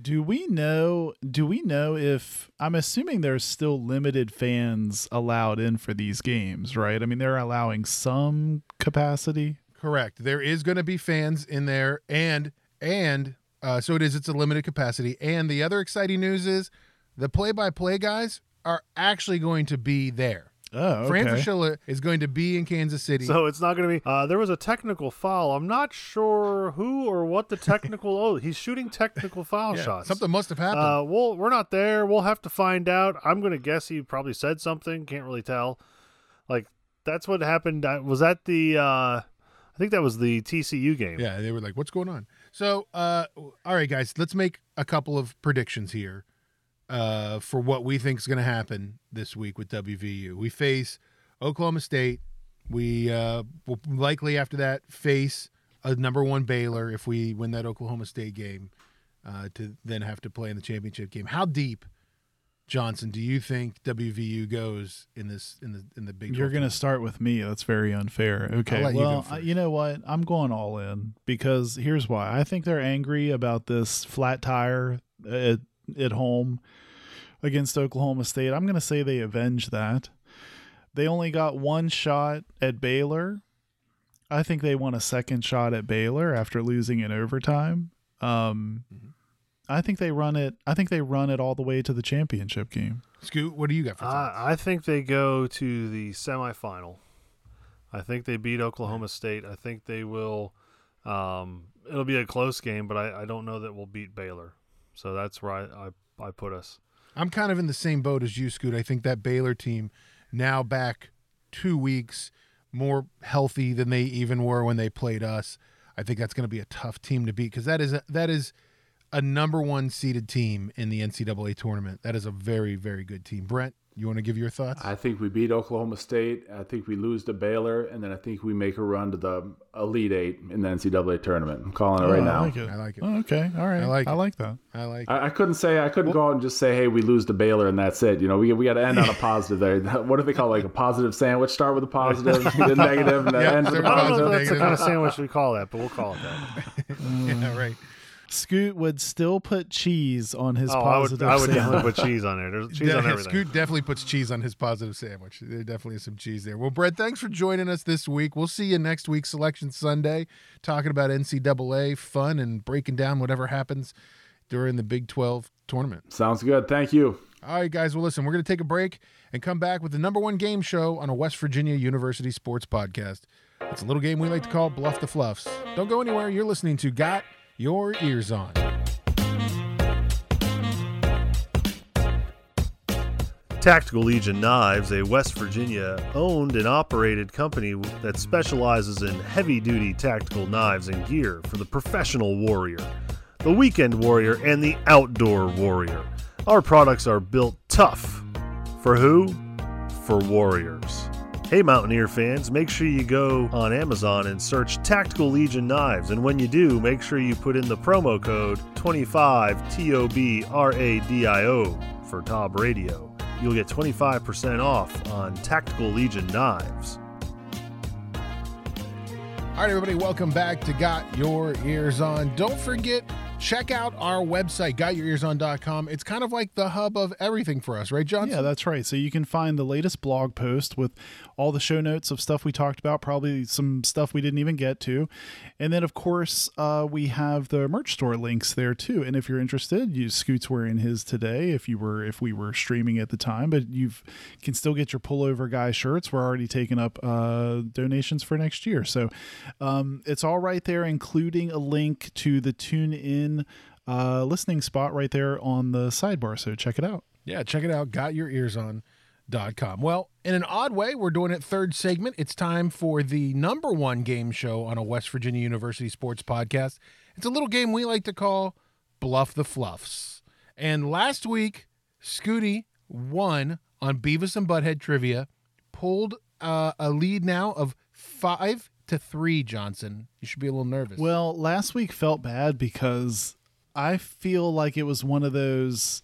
Do we know? Do we know if I'm assuming there's still limited fans allowed in for these games, right? I mean, they're allowing some capacity. Correct. There is going to be fans in there, and and uh, so it is. It's a limited capacity. And the other exciting news is the play-by-play guys are actually going to be there. Oh, Fran okay. Fraschilla is going to be in Kansas City. So it's not going to be. Uh, there was a technical foul. I'm not sure who or what the technical. <laughs> oh, he's shooting technical foul Yeah, shots. something must have happened. Uh, well, we're not there. We'll have to find out. I'm going to guess he probably said something. Can't really tell. Like that's what happened. Was that the? Uh, I think that was the TCU game. Yeah, they were like, "What's going on?" So, uh, all right, guys, let's make a couple of predictions here uh, for what we think is going to happen this week with WVU. We face Oklahoma State. We uh, will likely after that face a number one Baylor if we win that Oklahoma State game uh, to then have to play in the championship game. How deep, Johnson, do you think WVU goes in this in the in the Big? You're going to start with me. That's very unfair. Okay. you well. I- you know what? I'm going all in because here's why. I think they're angry about this flat tire at, at home against Oklahoma State. I'm going to say they avenge that. They only got one shot at Baylor. I think they won a second shot at Baylor after losing in overtime. Um, Mm-hmm. I think they run it. I think they run it all the way to the championship game. Scoot, what do you got for thoughts? I, I think they go to the semifinal. I think they beat Oklahoma State. I think they will. Um, it'll be a close game, but I, I don't know that we'll beat Baylor. So that's where I, I, I put us. I'm kind of in the same boat as you, Scoot. I think that Baylor team now back two weeks more healthy than they even were when they played us. I think that's going to be a tough team to beat because that is that is a number one seeded team in the NCAA tournament. That is a very very good team. Brent, You want to give your thoughts? I think we beat Oklahoma State. I think we lose to Baylor, and then I think we make a run to the Elite Eight in the NCAA tournament. I'm calling it Oh, right I now. like it. I like it. Oh, okay, all right. I like I it. like that. I like. I, I couldn't say I couldn't go out and just say, "Hey, we lose to Baylor," and that's it. You know, we we got to end on a positive there. <laughs> What do they call it, like a positive sandwich? Start with a positive, <laughs> the negative, and then Yeah, end with a start I don't know Positive, if that's the kind of sandwich we call that, but we'll call it that. <laughs> yeah, right. Scoot would still put cheese on his positive. Oh, I would, I would sandwich. definitely put cheese on there. There's cheese Yeah, on everything. Scoot definitely puts cheese on his positive sandwich. There definitely is some cheese there. Well, Brent, thanks for joining us this week. We'll see you next week, Selection Sunday, talking about NCAA fun and breaking down whatever happens during the Big 12 tournament. Sounds good. Thank you. All right, guys. Well, listen, we're going to take a break and come back with the number one game show on a West Virginia University sports podcast. It's a little game we like to call Bluff the Fluffs. Don't go anywhere. You're listening to Got Your Ears On. Tactical Legion Knives, a West Virginia owned and operated company that specializes in heavy duty tactical knives and gear for the professional warrior, the weekend warrior, and the outdoor warrior. Our products are built tough. For who? For warriors. Hey, Mountaineer fans, make sure you go on Amazon and search Tactical Legion Knives. And when you do, make sure you put in the promo code 25TOBRADIO for Tob Radio. You'll get 25% off on Tactical Legion Knives. All right, everybody, welcome back to Got Your Ears On. Don't forget, check out our website, gotyourearson.com. It's kind of like the hub of everything for us, right, John? Yeah, that's right. So you can find the latest blog post with all the show notes of stuff we talked about, probably some stuff we didn't even get to. And then, of course, uh, we have the merch store links there too. And if you're interested, you Scoot's wearing his today. If you were, if we were streaming at the time, but you can still get your pullover guy shirts. We're already taking up uh, donations for next year, so um, it's all right there, including a link to the Tune In uh, listening spot right there on the sidebar. So check it out. Yeah, check it out, gotyourearson.com. Well, in an odd way, we're doing it third segment. It's time for the number one game show on a West Virginia University sports podcast. It's a little game we like to call Bluff the Fluffs. And last week, Scooty won on Beavis and Butthead trivia, pulled uh, a lead now of five to three, Johnson. You should be a little nervous. Well, last week felt bad because I feel like it was one of those.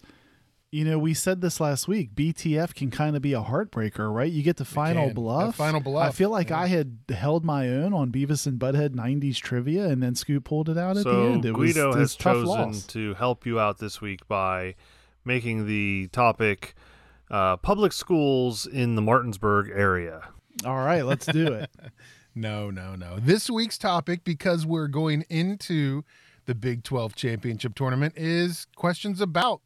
You know, we said this last week. BTF can kind of be a heartbreaker, right? You get the final bluff. That final bluff, I feel like I had held my own on Beavis and Butthead '90s trivia, and then Scoot pulled it out at the end. It was, Guido was has tough chosen loss. to help you out this week by making the topic uh, public schools in the Martinsburg area. All right, let's do it. <laughs> No, no, no. This week's topic, because we're going into the Big 12 championship tournament, is questions about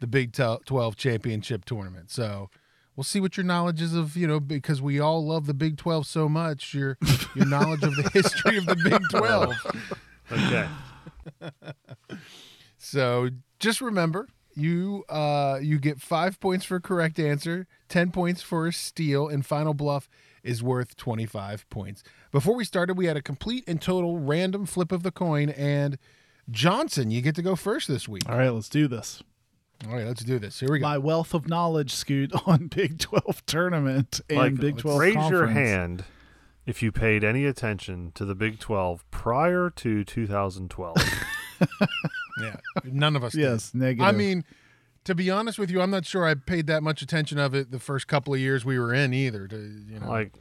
the Big 12 championship tournament. So we'll see what your knowledge is of, you know, because we all love the Big 12 so much, your your knowledge of the <laughs> history of the Big 12. Okay. <laughs> So just remember, you uh you get five points for a correct answer, ten points for a steal, and final bluff is worth twenty five points. Before we started, we had a complete and total random flip of the coin, and Johnson, you get to go first this week. All right, let's do this. All right, let's do this. Here we go. My wealth of knowledge, Scoot, <laughs> on Big 12 tournament and Like, Big 12 raise your hand if you paid any attention to the Big 12 prior to 2012. <laughs> yeah, none of us. did. Yes, negative. I mean, to be honest with you, I'm not sure I paid that much attention of it the first couple of years we were in either. To you know, like,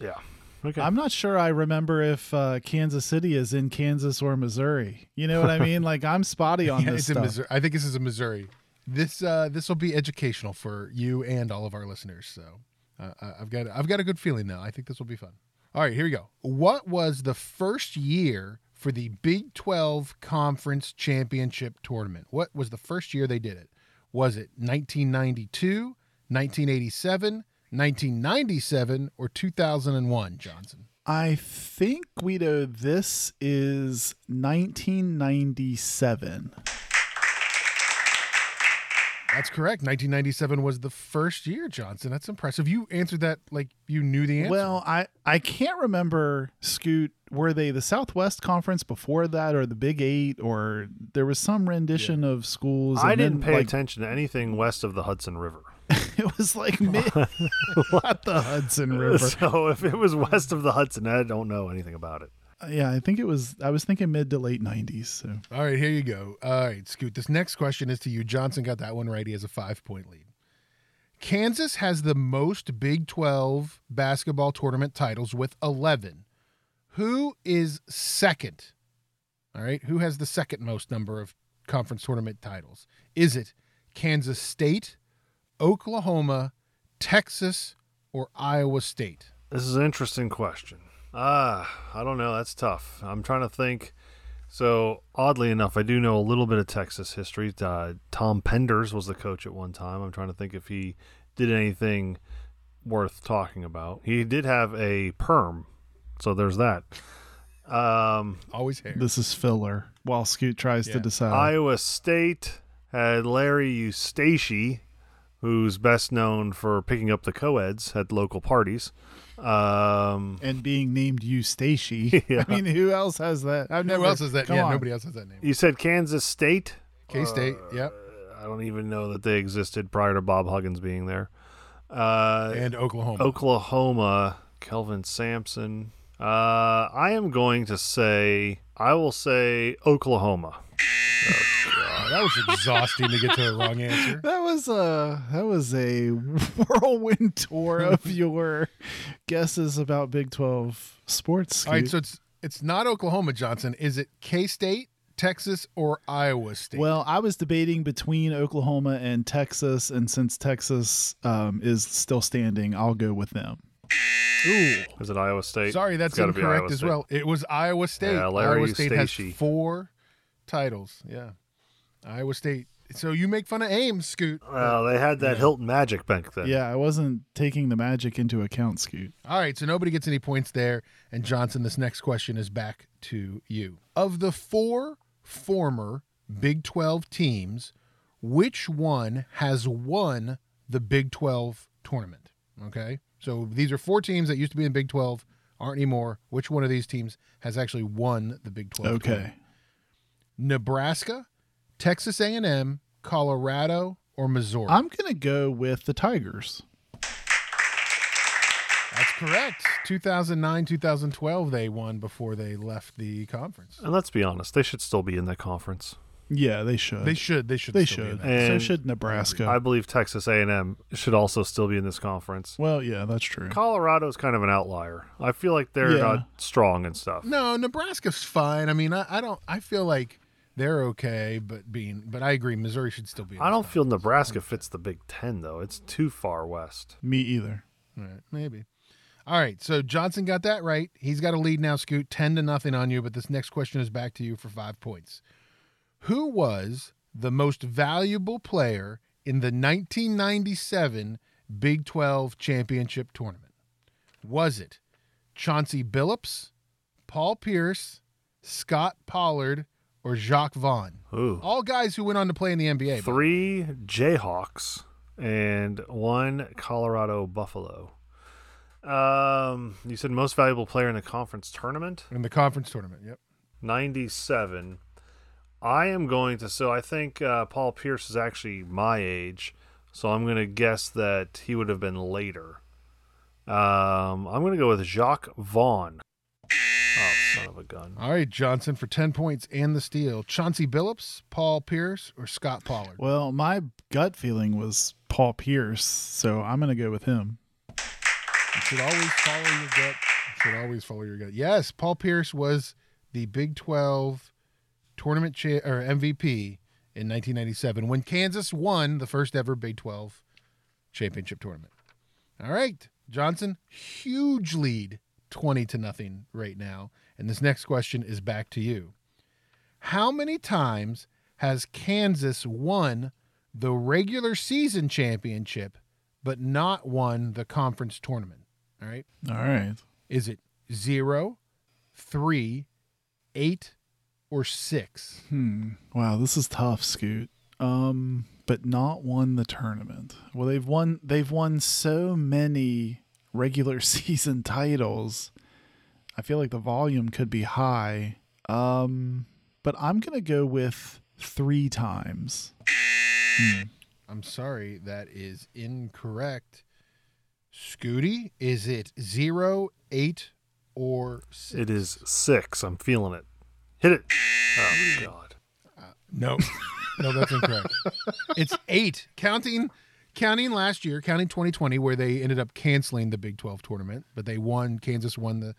yeah. Okay. I'm not sure I remember if uh, Kansas City is in Kansas or Missouri. You know what I mean? <laughs> like I'm spotty on yeah, this it's in stuff. Missouri. I think this is in Missouri. This uh, this will be educational for you and all of our listeners. So uh, I- I've got I've got a good feeling now. I think this will be fun. All right, here we go. What was the first year for the Big 12 Conference Championship Tournament? What was the first year they did it? Was it 1992, 1987, 1997, or 2001, Johnson? I think Guido, this is 1997. That's correct. 1997 was the first year, Johnson. That's impressive. You answered that like you knew the answer. Well, I I can't remember Scoot. Were they the Southwest Conference before that, or the Big Eight, or there was some rendition of schools? I didn't then, pay like, attention to anything west of the Hudson River. <laughs> it was like <laughs> mid, <laughs> not the Hudson River. So if it was west of the Hudson, I don't know anything about it. Yeah, I think it was. I was thinking mid to late '90s. So All right, here you go. All right, Scoot. This next question is to you. Johnson got that one right. He has a five point lead. Kansas has the most Big 12 basketball tournament titles with 11. Who is second? All right, who has the second most number of conference tournament titles? Is it Kansas State, Oklahoma, Texas, or Iowa State? This is an interesting question. Ah, I don't know. That's tough. I'm trying to think. So oddly enough, I do know a little bit of Texas history. Uh, Tom Penders was the coach at one time. I'm trying to think if he did anything worth talking about. He did have a perm, so there's that. Um, Always hair. this is filler. While Scoot tries Yeah. to decide. Iowa State had Larry Eustachy, who's best known for picking up the co-eds at local parties. Um, and being named Eustachy. <laughs> Yeah. I mean, who else has that? I've never. Who else has that? Yeah, on. nobody else has that name. you said Kansas State. K State. yep. I don't even know that they existed prior to Bob Huggins being there. Uh, And Oklahoma. Oklahoma, Kelvin Sampson. Uh, I am going to say, I will say Oklahoma. <laughs> That was exhausting to get to the wrong answer. That was a that was a <laughs> whirlwind tour of <laughs> your guesses about Big Twelve sports. All right, so it's it's not Oklahoma, Johnson. Is it K State, Texas, or Iowa State? Well, I was debating between Oklahoma and Texas, and since Texas um, is still standing, I'll go with them. Ooh. Is it Iowa State? Sorry, that's It's gotta be incorrect as State. well. It was Iowa State. Yeah, Larry Iowa State has four titles. Yeah, Iowa State. So you make fun of Ames, Scoot. Well, they had that Hilton Magic back then. Yeah, I wasn't taking the magic into account, Scoot. All right, so nobody gets any points there. And Johnson, this next question is back to you. Of the four former Big 12 teams, which one has won the Big 12 tournament? Okay, so these are four teams that used to be in Big 12, aren't anymore. Which one of these teams has actually won the Big 12? Okay. tournament? Nebraska, Texas A&M, Colorado, or Missouri? I'm gonna go with the Tigers. That's correct. 2009, 2012, they won before they left the conference. And let's be honest, they should still be in that conference. Yeah, they should. They should. They should. They still be in should. that. so should Nebraska. I believe Texas A&M should also still be in this conference. well, yeah, that's true. Colorado's kind of an outlier. I feel like they're Yeah. not strong and stuff. No, Nebraska's fine. I mean, I, I don't. I feel like they're okay, but being. But I agree, Missouri should still be. I don't feel Nebraska fits the Big Ten though. It's too far west. Me either. All right, maybe. All right, so Johnson got that right. He's got a lead now, Scoot, ten to nothing on you. But this next question is back to you for five points. Who was the most valuable player in the 1997 Big 12 championship tournament? Was it Chauncey Billups, Paul Pierce, Scott Pollard, or Jacques Vaughn? Ooh. All guys who went on to play in the NBA. by the way. Three Jayhawks and one Colorado Buffalo. Um, you said most valuable player in the conference tournament? in the conference tournament. Yep. 97. I am going to, so I think uh, Paul Pierce is actually my age, so I'm going to guess that he would have been later. Um, I'm going to go with Jacques Vaughn. Son of a gun. All right, Johnson for 10 points and the steal. Chauncey Billups, Paul Pierce, or Scott Pollard? Well, my gut feeling was Paul Pierce, so I'm gonna go with him. You should always follow your gut. You should always follow your gut. Yes, Paul Pierce was the Big 12 tournament cha- or MVP in 1997 when Kansas won the first ever Big 12 championship tournament. All right, Johnson, huge lead, 20 to nothing right now. And this next question is back to you. How many times has Kansas won the regular season championship but not won the conference tournament? All right. All right. Is it zero, three, eight, or six? Hmm. Wow, this is tough, Scoot. Um, but not won the tournament. Well, they've won. They've won so many regular <laughs> season titles. I feel like the volume could be high. Um, but I'm gonna go with three times. Hmm. I'm sorry, that is incorrect. Scooty, is it zero, eight, or six? It is six. I'm feeling it. Hit it. Oh hmm. God. Uh, no, no, that's incorrect. it's eight. Counting, counting last year, counting 2020, where they ended up canceling the Big 12 tournament, but they won. Kansas won the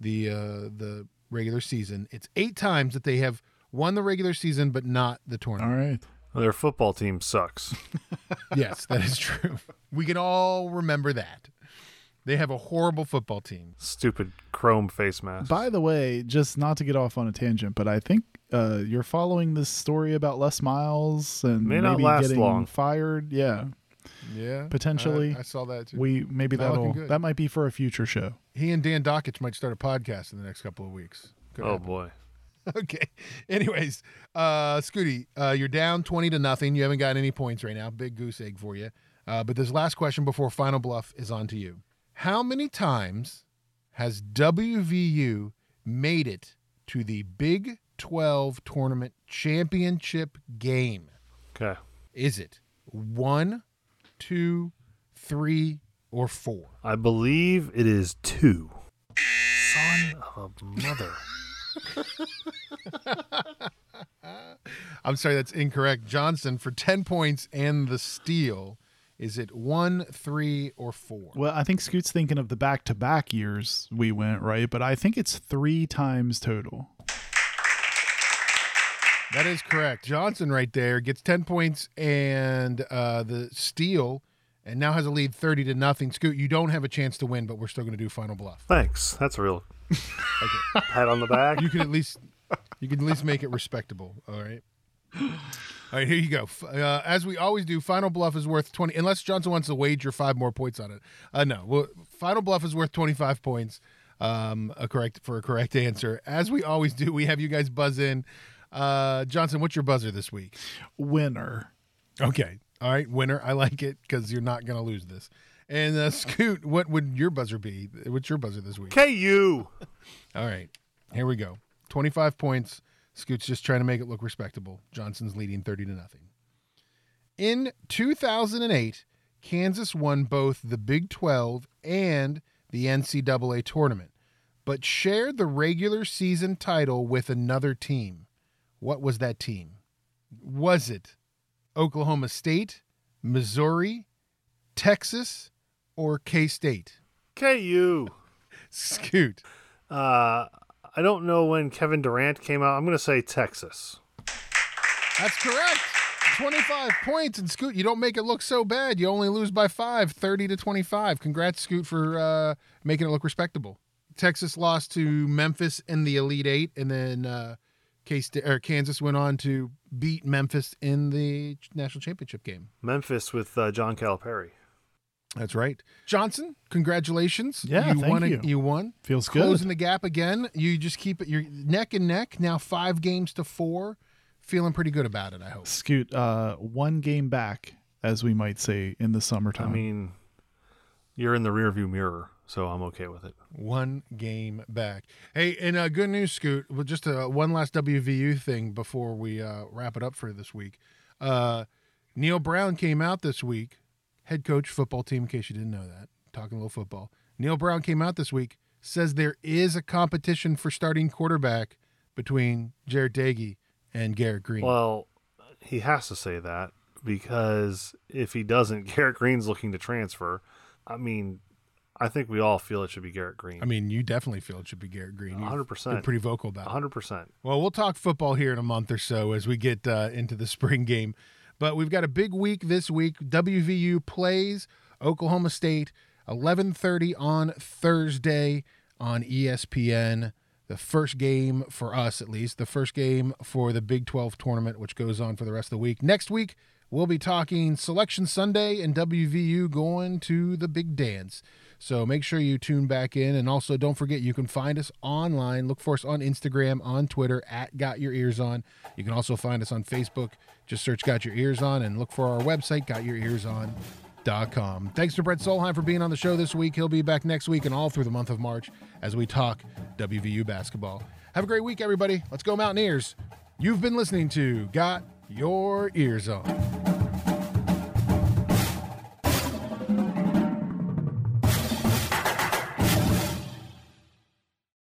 the uh, the regular season. It's eight times that they have won the regular season, but not the tournament. All right. Well, their football team sucks. <laughs> yes, that is true. We can all remember that. They have a horrible football team. Stupid chrome face mask. By the way, just not to get off on a tangent, but I think uh, you're following this story about Les Miles and May not maybe last getting long. fired. Yeah, Yeah, potentially. I, I saw that too. we maybe Not that'll that might be for a future show. He and Dan Dakich might start a podcast in the next couple of weeks. Could oh happen. boy. <laughs> Okay. Anyways, uh, Scooty, uh, you're down 20 to nothing. You haven't got any points right now. Big goose egg for you. Uh, but this last question before final bluff is on to you. How many times has WVU made it to the Big 12 tournament championship game? Okay. Is it one, two, three, or four? I believe it is two. Son of a mother. <laughs> I'm sorry, that's incorrect. Johnson for 10 points and the steal. Is it one, three, or four? Well, I think Scoot's thinking of the back to back years we went right, but I think it's three times total. That is correct. Johnson right there gets 10 points and uh, the steal and now has a lead 30 to nothing. Scoot, you don't have a chance to win, but we're still going to do final bluff. Thanks. That's a real <laughs> pat on the back. You can at least you can at least make it respectable, all right? All right, here you go. Uh, as we always do, final bluff is worth 20 unless Johnson wants to wager 5 more points on it. Uh no. Well, final bluff is worth 25 points. Um a correct for a correct answer. As we always do, we have you guys buzz in. Uh Johnson, what's your buzzer this week? Winner. Okay. All right, winner. I like it because you're not going to lose this. And uh, Scoot, what would your buzzer be? What's your buzzer this week? KU. <laughs> All right, here we go. 25 points. Scoot's just trying to make it look respectable. Johnson's leading 30 to nothing. In 2008, Kansas won both the Big 12 and the NCAA tournament, but shared the regular season title with another team. What was that team? Was it Oklahoma State, Missouri, Texas, or K State? KU. Scoot. Uh, I don't know when Kevin Durant came out. I'm going to say Texas. That's correct. 25 points. And Scoot, you don't make it look so bad. You only lose by five, 30 to 25. Congrats, Scoot, for uh, making it look respectable. Texas lost to Memphis in the Elite Eight, and then uh, K-State, or Kansas went on to beat Memphis in the national championship game. Memphis with uh, John Calipari. That's right. Johnson, congratulations. Yeah, you thank won. you. you won. Feels good. Closing the gap again. You just keep it. You're neck and neck now. Five games to four. Feeling pretty good about it. I hope. Scoot, uh, one game back, as we might say in the summertime. I mean, you're in the rearview mirror, so I'm okay with it. One game back. Hey, and uh, good news, Scoot. Well, just uh, one last WVU thing before we uh, wrap it up for this week. Uh, Neal Brown came out this week, head coach football team. In case you didn't know that, talking a little football. Neal Brown came out this week, says there is a competition for starting quarterback between Jarret Doege and Garrett Greene. Well, he has to say that because if he doesn't, <laughs> Garrett Greene's looking to transfer. I mean, I think we all feel it should be Garrett Greene. I mean, you definitely feel it should be Garrett Greene. 100%. been pretty vocal about it. 100%. Well, we'll talk football here in a month or so as we get uh, into the <laughs> spring game. But we've got a big week this week. WVU plays Oklahoma State 11:30 on Thursday on ESPN. The first game for us, at least, the first game for the Big 12 tournament, which goes on for the rest of the week. Next week, we'll be talking Selection Sunday and WVU going to the big dance. So make sure you tune back in. And also, don't forget, you can find us online. Look for us on Instagram, on Twitter, at Got Your Ears On. You can also find us on Facebook. Just search Got Your Ears On and look for our website, gotyourearson.com. Thanks to Brent Solheim for being on the show this week. He'll be back next week and all through the month of March as we talk WVU basketball. Have a great week, everybody. Let's go, Mountaineers. You've been listening to Got Your Ears On.